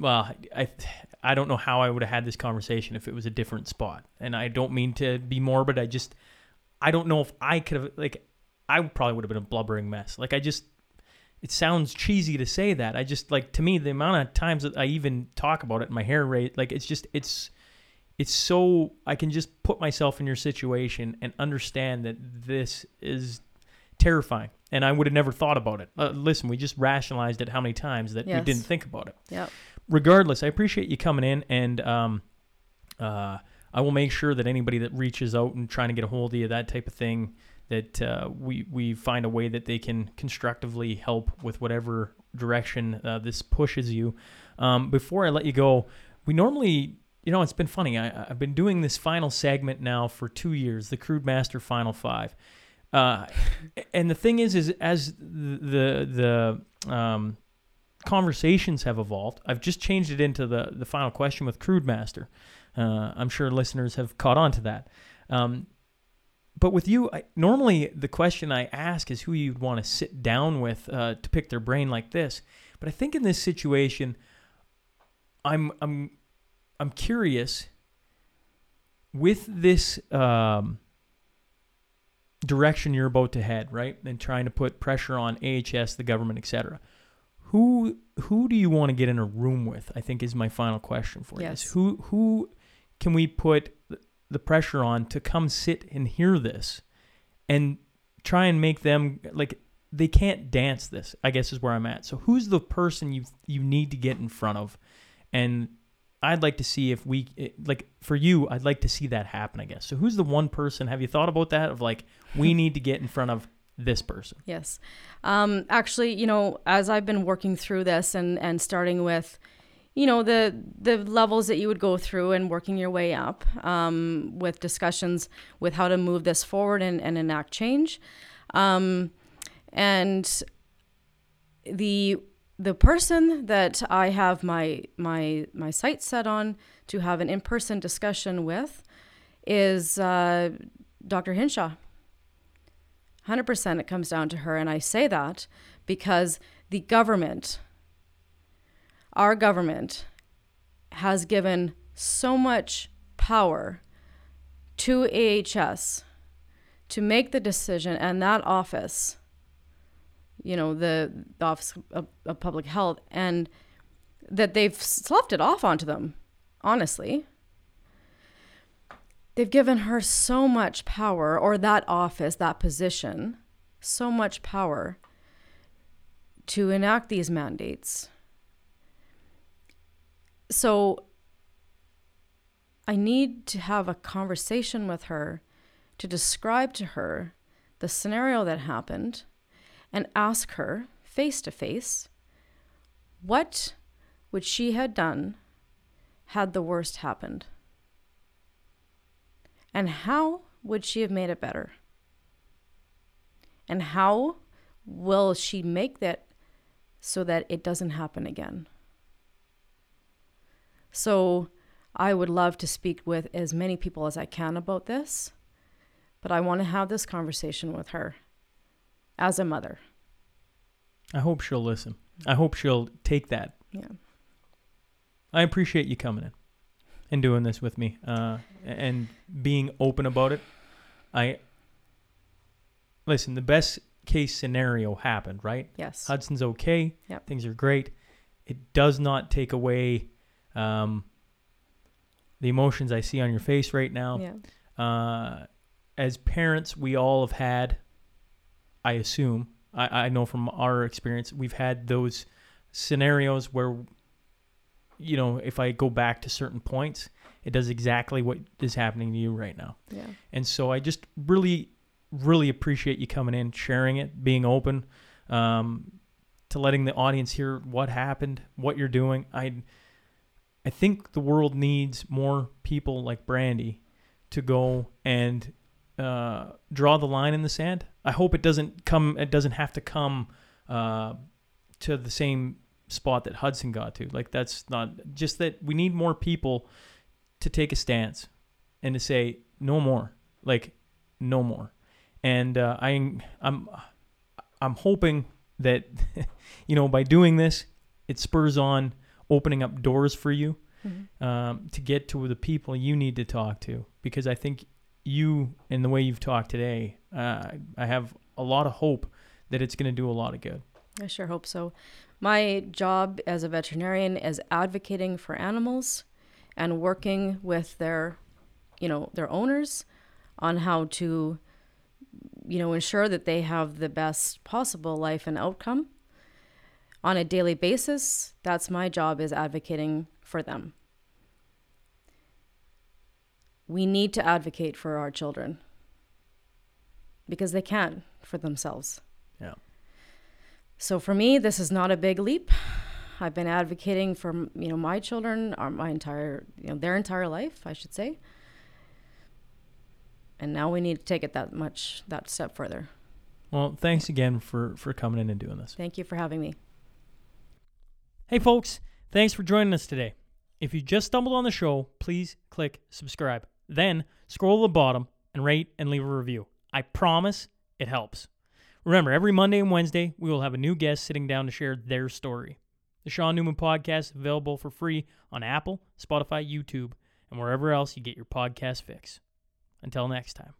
well, I I don't know how I would have had this conversation if it was a different spot, and I don't mean to be morbid. I just I don't know if I could have like I probably would have been a blubbering mess. Like I just it sounds cheesy to say that. I just like to me the amount of times that I even talk about it, my hair rate, like it's just it's it's so I can just put myself in your situation and understand that this is terrifying. And I would have never thought about it. Uh, listen, we just rationalized it how many times that Yes. we didn't think about it. Yep. Regardless, I appreciate you coming in, and um, uh, I will make sure that anybody that reaches out and trying to get a hold of you, that type of thing, that uh, we we find a way that they can constructively help with whatever direction uh, this pushes you. Um, before I let you go, we normally, you know, it's been funny. I, I've been doing this final segment now for two years, the Crude Master Final Five. Uh, and the thing is, is as the the um, conversations have evolved, I've just changed it into the the final question with Crude Master. Uh, I'm sure listeners have caught on to that. Um, but with you, I, normally the question I ask is who you'd want to sit down with uh, to pick their brain like this. But I think in this situation, I'm I'm I'm curious with this um, direction you're about to head, right, and trying to put pressure on AHS, the government, etc. Who who do you want to get in a room with? I think is my final question for you. Yes. Is Who who can we put the pressure on to come sit and hear this, and try and make them like they can't dance this. I guess is where I'm at. So who's the person you you need to get in front of, and I'd like to see if we eh, like for you. I'd like to see that happen. I guess. So who's the one person? Have you thought about that? Of like we need to get in front of this person. Yes. Um, actually, you know, as I've been working through this and, and starting with, you know, the the levels that you would go through and working your way up um, with discussions with how to move this forward and, and enact change. Um, and the the person that I have my my my sights set on to have an in person discussion with is uh, Dr. Hinshaw. 100% it comes down to her. And I say that because the government, our government, has given so much power to AHS to make the decision and that office, you know, the, the Office of, of Public Health, and that they've sloughed it off onto them, honestly they've given her so much power, or that office, that position, so much power to enact these mandates. So I need to have a conversation with her to describe to her the scenario that happened and ask her face to face what would she have done had the worst happened and how would she have made it better? And how will she make that so that it doesn't happen again? So, I would love to speak with as many people as I can about this, but I want to have this conversation with her as a mother. I hope she'll listen. I hope she'll take that. Yeah. I appreciate you coming in and doing this with me uh, and being open about it. I listen. The best case scenario happened, right? Yes. Hudson's okay. Yep. Things are great. It does not take away um, the emotions I see on your face right now. Yeah. Uh, as parents, we all have had, I assume, I, I know from our experience, we've had those scenarios where, you know, if I go back to certain points, it does exactly what is happening to you right now. Yeah. And so I just really, really appreciate you coming in, sharing it, being open, um, to letting the audience hear what happened, what you're doing. I, I think the world needs more people like Brandy to go and uh, draw the line in the sand. I hope it doesn't come. It doesn't have to come uh, to the same spot that Hudson got to. Like that's not just that we need more people to take a stance and to say no more. Like no more. And uh, I, I'm, I'm hoping that, you know, by doing this, it spurs on opening up doors for you Mhm. um, to get to the people you need to talk to. Because I think you, and the way you've talked today, uh, I have a lot of hope that it's going to do a lot of good. I sure hope so. My job as a veterinarian is advocating for animals and working with their, you know, their owners on how to, you know, ensure that they have the best possible life and outcome on a daily basis. That's my job is advocating for them. We need to advocate for our children because they can for themselves. Yeah. So for me, this is not a big leap. I've been advocating for you know my children, or my entire you know their entire life, I should say. And now we need to take it that much that step further. Well, thanks again for for coming in and doing this. Thank you for having me. Hey folks, thanks for joining us today. If you just stumbled on the show, please click subscribe. Then scroll to the bottom and rate and leave a review. I promise it helps. Remember, every Monday and Wednesday, we will have a new guest sitting down to share their story. The Shawn Newman Podcast is available for free on Apple, Spotify, YouTube, and wherever else you get your podcast fix. Until next time.